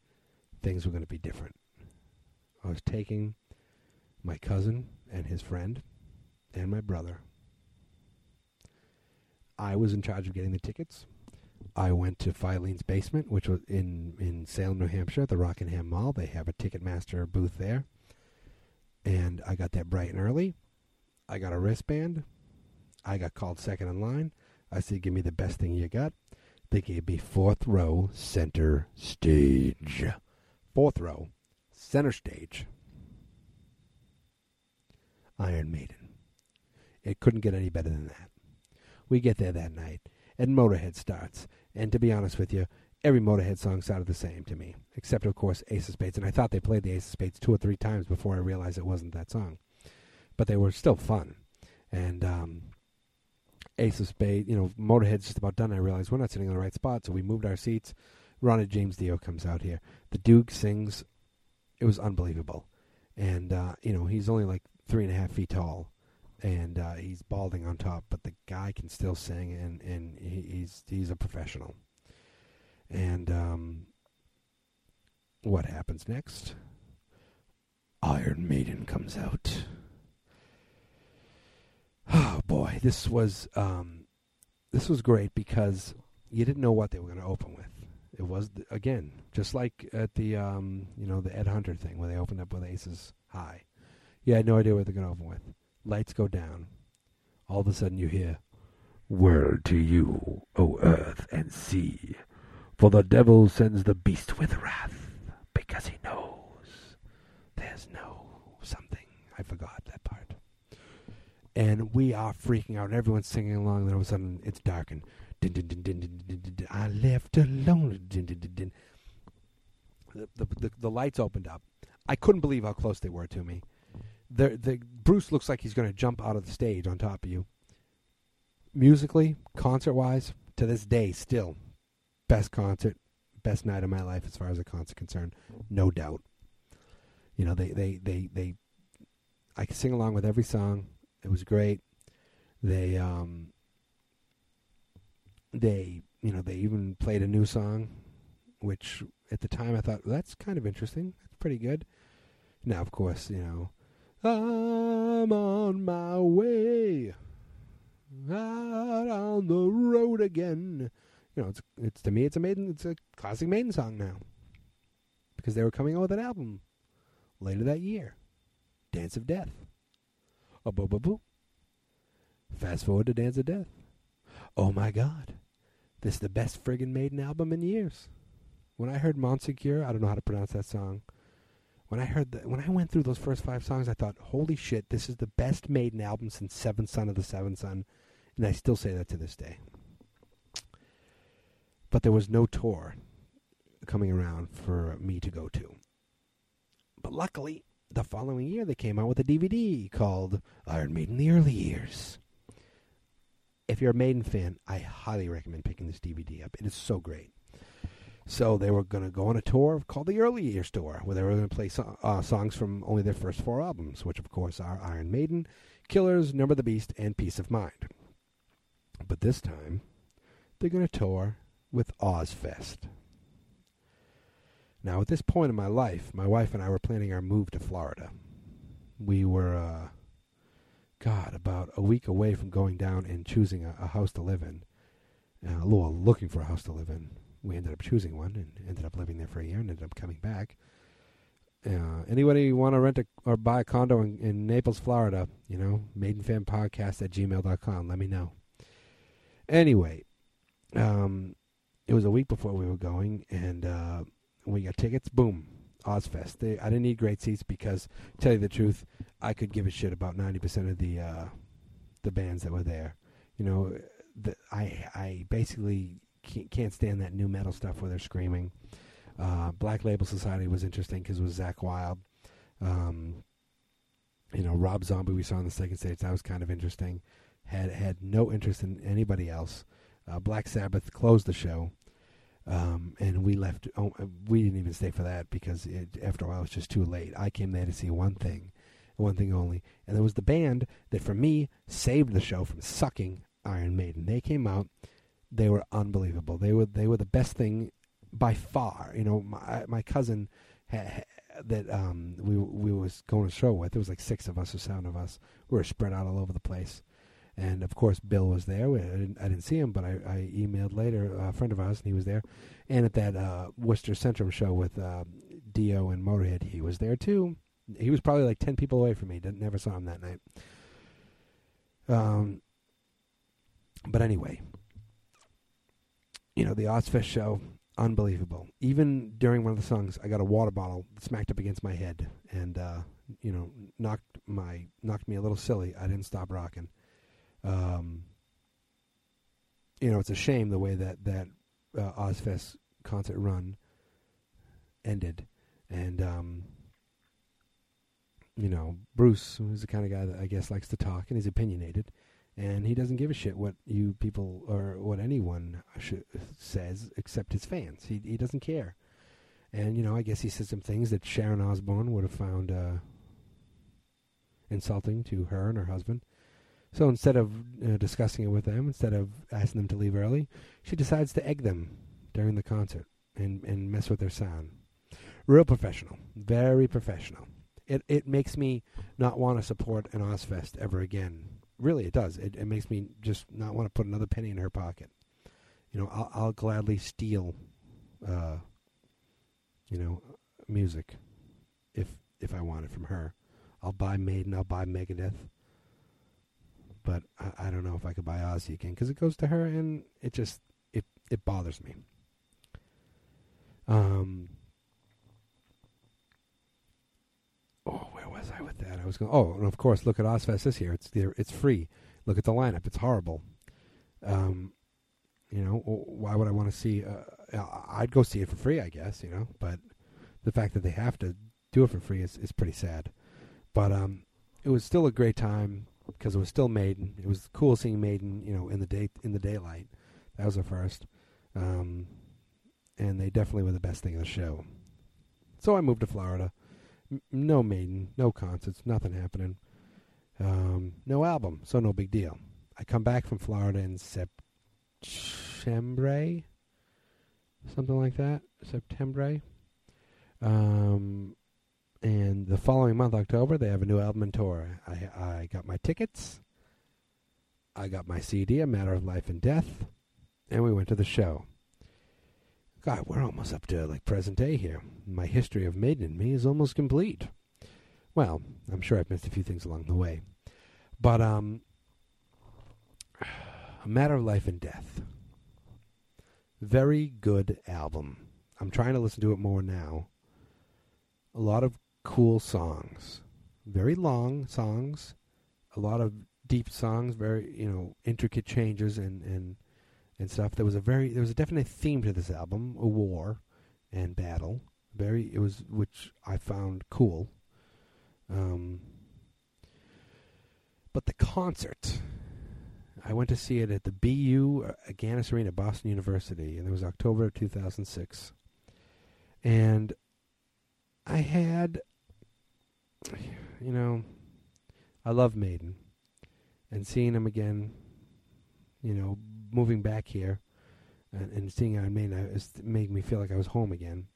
things were going to be different. I was taking my cousin and his friend and my brother. I was in charge of getting the tickets. I went to Filene's basement, which was in, in Salem, New Hampshire, the Rockingham Mall. They have a Ticketmaster booth there. And I got there bright and early. I got a wristband. I got called second in line. I said, Give me the best thing you got. They gave me fourth row, center stage. Fourth row, center stage. Iron Maiden. It couldn't get any better than that. We get there that night, and Motorhead starts. And to be honest with you, every Motorhead song sounded the same to me, except, of course, Ace of Spades. And I thought they played the Ace of Spades two or three times before I realized it wasn't that song but they were still fun. And um, Ace of Spades, you know, Motorhead's just about done. I realized we're not sitting in the right spot, so we moved our seats. Ronnie James Dio comes out here. The Duke sings. It was unbelievable. And, uh, you know, he's only like three and a half feet tall. And uh, he's balding on top, but the guy can still sing, and, and he, he's he's a professional. And um, what happens next? Iron Maiden comes out. Oh boy, this was um, this was great because you didn't know what they were going to open with. It was again just like at the um, you know the Ed Hunter thing where they opened up with Aces High. You had no idea what they're going to open with. Lights go down. All of a sudden, you hear, "Woe to you, O earth and sea, for the devil sends the beast with wrath, because he knows there's no something." I forgot that part and we are freaking out. Everyone's singing along. And then all of a sudden, it's darkened. Din, din, din, din. I left alone. The, the, the, the lights opened up. I couldn't believe how close they were to me. The, the Bruce looks like he's going to jump out of the stage on top of you. Musically, concert wise, to this day, still best concert, best night of my life as far as a concert concerned, no doubt. You know, they they they they. I can sing along with every song. It was great. They um they you know they even played a new song, which at the time I thought well, that's kind of interesting. That's pretty good. Now, of course, you know I'm on my way out on the road again. You know, it's it's to me, it's a maiden, it's a classic Maiden song now because they were coming out with an album later that year, Dance of Death. Oh, boo, boo, boo. Fast forward to Dance of Death. Oh my God, this is the best friggin' Maiden album in years. When I heard Montsegur, I don't know how to pronounce that song. When I heard that, when I went through those first five songs, I thought, "Holy shit, this is the best Maiden album since Seventh Son of the Seventh Son," and I still say that to this day. But there was no tour coming around for me to go to. But luckily, the following year they came out with a DVD called Iron Maiden: The Early Years. If you're a Maiden fan, I highly recommend picking this DVD up. It is so great. So they were going to go on a tour called the Early Years Tour, where they were going to play so- uh, songs from only their first four albums, which of course are Iron Maiden, Killers, Number of the Beast, and Piece of Mind. But this time, they're going to tour with Ozzfest. Now, at this point in my life, my wife and I were planning our move to Florida. We were, uh, God, about a week away from going down and choosing a, a house to live in. Uh, well, looking for a house to live in. We ended up choosing one and ended up living there for a year and ended up coming back. Uh, anybody want to rent a, or buy a condo in, in Naples, Florida, you know, maidenfanpodcast at gmail.com. Let me know. Anyway, um, it was a week before we were going, and uh, we got tickets. Boom, Ozzfest. They, I didn't need great seats because, tell you the truth, I could give a shit about ninety percent of the uh, the bands that were there. You know, the, I I basically can't, can't stand that new metal stuff where they're screaming. Uh, Black Label Society was interesting because it was Zakk Wylde. Um, you know, Rob Zombie we saw on the second stage. That was kind of interesting. Had had no interest in anybody else. Uh, Black Sabbath closed the show, um, and we left. Oh, we didn't even stay for that because it, after a while it was just too late. I came there to see one thing, one thing only, and there was the band that for me saved the show from sucking Iron Maiden. They came out. They were unbelievable. They were they were the best thing by far. You know, my my cousin ha, that um, we we was going to show with. There was like six of us or seven of us. We were spread out all over the place, and of course Bill was there. I didn't, I didn't see him, but I, I emailed later a friend of ours, and he was there. And at that uh, Worcester Centrum show with uh, Dio and Motorhead, he was there too. He was probably like ten people away from me. Didn't never saw him that night. Um, but anyway, you know the Ozzfest show unbelievable. Even during one of the songs, I got a water bottle smacked up against my head, and uh, you know, knocked my knocked me a little silly. I didn't stop rocking. Um, you know, it's a shame the way that that uh, Ozzfest concert run ended, and um, you know, Bruce was the kind of guy that I guess likes to talk and he's opinionated and he doesn't give a shit what you people or what anyone says except his fans. He he doesn't care, and you know I guess he said some things that Sharon Osbourne would have found uh, insulting to her and her husband. So instead of discussing it with them, instead of asking them to leave early, she decides to egg them during the concert and and mess with their sound. Real professional, very professional. It it makes me not want to support an Ozzfest ever again really it does. It, it makes me just not want to put another penny in her pocket. You know, I'll, I'll gladly steal, uh, you know, music if if I want it from her. I'll buy Maiden. I'll buy Megadeth. But I, I don't know if I could buy Ozzy again because it goes to her, and it just it it bothers me. Um. Oh, where was I with that? I was going. Oh, and of course, look at Ozzfest this year. It's there. It's free. Look at the lineup. It's horrible. Um, you know, why would I want to see? Uh, I'd go see it for free, I guess. You know, but the fact that they have to do it for free is is pretty sad. But um, it was still a great time because it was still Maiden. It was cool seeing Maiden. You know, in the day in the daylight. That was the first. Um, and they definitely were the best thing of the show. So I moved to Florida no Maiden, no concerts, nothing happening. Um, no album, so no big deal. I come back from Florida in September, something like that, September. Um, and the following month, October, they have a new album and tour. I I got my tickets. I got my CD, A Matter of Life and Death, and we went to the show. God, we're almost up to like present day here. My history of Maiden and me is almost complete. Well, I'm sure I've missed a few things along the way, but um, A Matter of Life and Death. Very good album. I'm trying to listen to it more now. A lot of cool songs. Very long songs. A lot of deep songs, very, you know, intricate changes and, and and stuff. There was a very there was a definite theme to this album, a war and battle. Very it was which I found cool. Um but the concert I went to see it at the BU uh, Arena, Boston University, and it was October of 2006. And I had, you know, I love Maiden. And seeing them again, you know, moving back here and, and seeing Iron Maiden, it was, made me feel like I was home again.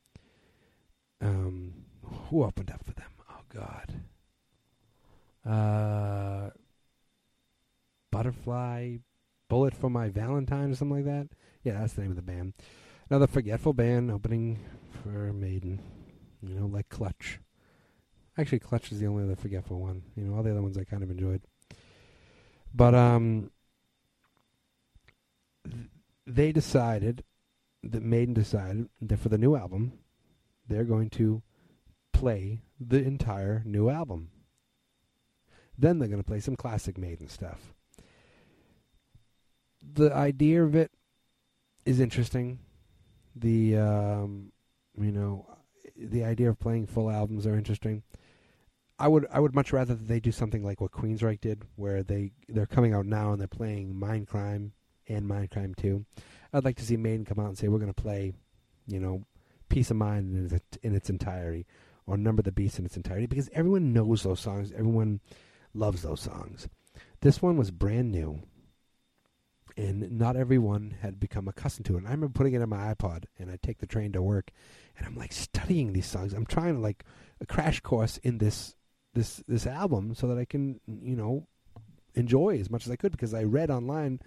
Um, who opened up for them? Oh, God. Uh, Butterfly, Bullet for My Valentine, or something like that. Yeah, that's the name of the band. Another forgetful band opening for Maiden. You know, like Clutch. Actually, Clutch is the only other forgetful one. You know, all the other ones I kind of enjoyed. But um, th- they decided that Maiden decided that for the new album, they're going to play the entire new album. Then they're going to play some classic Maiden stuff the idea of it is interesting. The um, you know, the idea of playing full albums are interesting. I would I would much rather that they do something like what Queensryche did, where they they're coming out now and they're playing Mindcrime and Mindcrime Two. I'd like to see Maiden come out and say we're going to play, you know, Piece of Mind in its, in its entirety, or Number the Beast in its entirety, because everyone knows those songs. Everyone loves those songs. This one was brand new and not everyone had become accustomed to it. And I remember putting it on my iPod, and I take the train to work, and I'm like studying these songs. I'm trying to like a crash course in this this this album so that I can you know enjoy as much as I could because I read online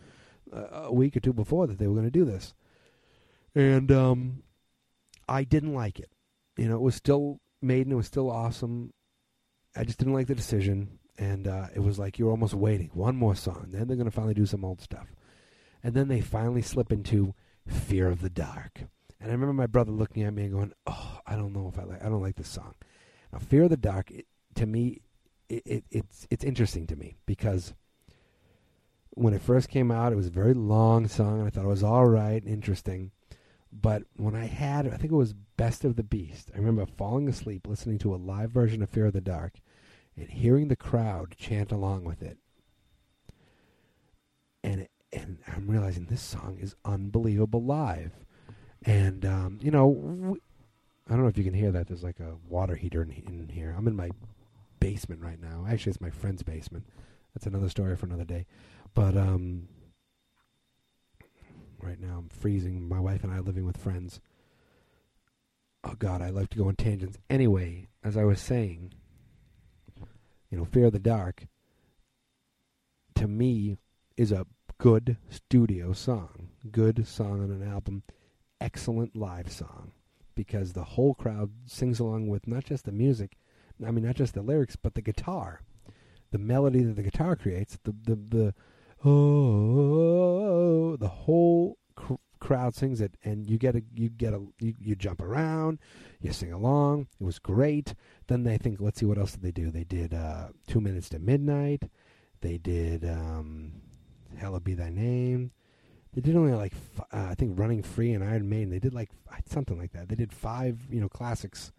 uh, a week or two before that they were going to do this, and um, I didn't like it. You know, it was still Maiden. It was still awesome. I just didn't like the decision, and uh, it was like you're almost waiting one more song. Then they're going to finally do some old stuff and then they finally slip into Fear of the Dark. And I remember my brother looking at me and going, "Oh, I don't know if I like. I don't like this song." Now, Fear of the Dark, it, to me, it, it, it's it's interesting to me because when it first came out, it was a very long song, and I thought it was all right, interesting. But when I had, I think it was Best of the Beast. I remember falling asleep listening to a live version of Fear of the Dark, and hearing the crowd chant along with it. And and I'm realizing this song is unbelievable live. And um, you know, I don't know if you can hear that. There's like a water heater in, in here. I'm in my basement right now. Actually, it's my friend's basement. That's another story for another day. But um, right now I'm freezing. My wife and I are living with friends. Oh God, I like to go on tangents. Anyway, as I was saying, you know, Fear of the Dark to me is a good studio song, good song on an album, excellent live song because the whole crowd sings along with not just the music, I mean not just the lyrics, but the guitar, the melody that the guitar creates, the the the oh, the whole cr- crowd sings it, and you get a you get a you, you jump around, you sing along. It was great. Then they think, let's see what else did they do. They did uh, two minutes to midnight. They did. Um, Hallowed Be Thy Name. They did only like uh, I think Running Free and Iron Maiden. They did like something like that. They did five you know classics,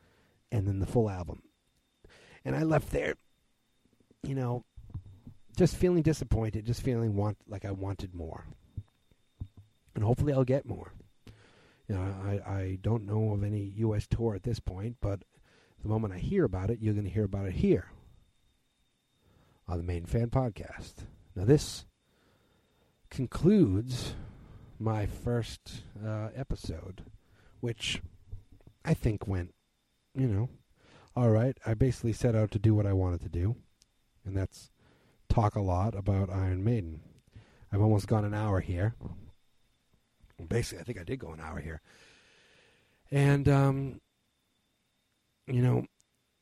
and then the full album. And I left there, you know, just feeling disappointed, just feeling want like I wanted more. And hopefully I'll get more. You know, I I don't know of any U.S. tour at this point, but the moment I hear about it, you're going to hear about it here on the Maiden Fan Podcast. Now this concludes my first uh, episode, which I think went, you know, All right, I basically set out to do what I wanted to do, and that's talk a lot about Iron Maiden. I've almost gone an hour here. Basically, I think I did go an hour here. And, um, you know,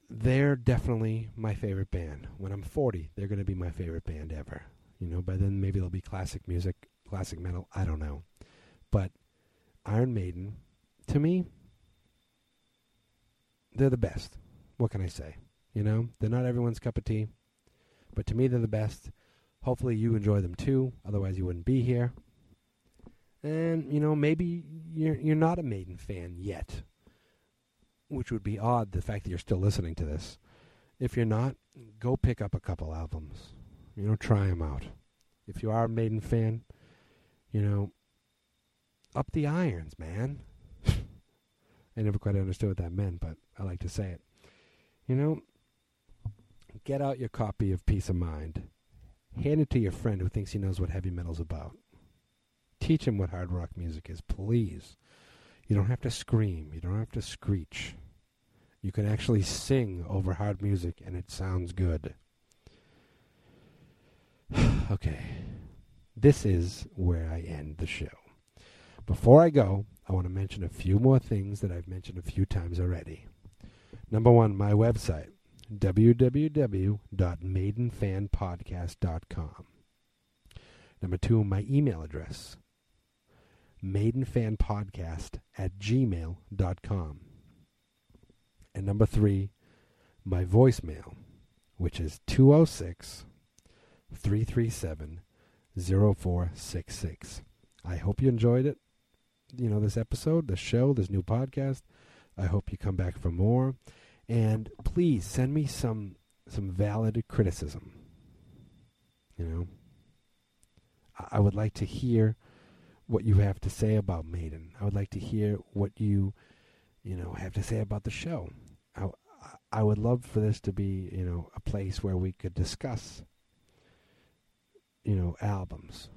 they're definitely my favorite band. When I'm 40, they're going to be my favorite band ever. You know, by then maybe they'll be classic music, classic metal. I don't know. But Iron Maiden, to me, they're the best. What can I say? You know, they're not everyone's cup of tea, but to me, they're the best. Hopefully, you enjoy them too. Otherwise, you wouldn't be here. And you know, maybe you're you're not a Maiden fan yet, which would be odd. The fact that you're still listening to this. If you're not, go pick up a couple albums. You know, try them out. If you are a Maiden fan, you know, up the irons, man. I never quite understood what that meant, but I like to say it. You know, get out your copy of Piece of Mind. Hand it to your friend who thinks he knows what heavy metal's about. Teach him what hard rock music is, please. You don't have to scream. You don't have to screech. You can actually sing over hard music and it sounds good. okay. This is where I end the show. Before I go, I want to mention a few more things that I've mentioned a few times already. Number one, my website, www.maidenfanpodcast.com. Number two, my email address, maidenfanpodcast at gmail.com. And number three, my voicemail, which is 206 337 0466. I hope you enjoyed it. You know, this episode, this show, this new podcast. I hope you come back for more. And please send me some some valid criticism. You know, I, would like to hear what you have to say about Maiden. I would like to hear what you, you know, have to say about the show. I, I would love for this to be, you know, a place where we could discuss, you know, albums,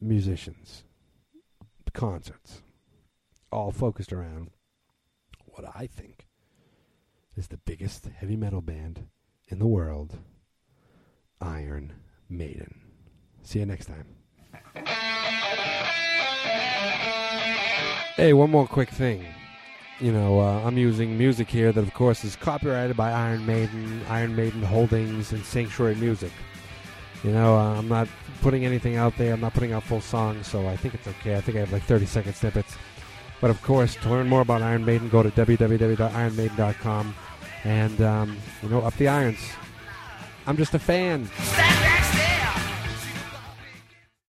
musicians, concerts, all focused around what I think is the biggest heavy metal band in the world, Iron Maiden. See you next time. Hey, one more quick thing. You know, uh, I'm using music here that, of course, is copyrighted by Iron Maiden, Iron Maiden Holdings, and Sanctuary Music. You know, uh, I'm not putting anything out there. I'm not putting out full songs, so I think it's okay. I think I have like 30 second snippets. But of course, to learn more about Iron Maiden, go to www.ironmaiden.com and, um, you know, up the irons. I'm just a fan.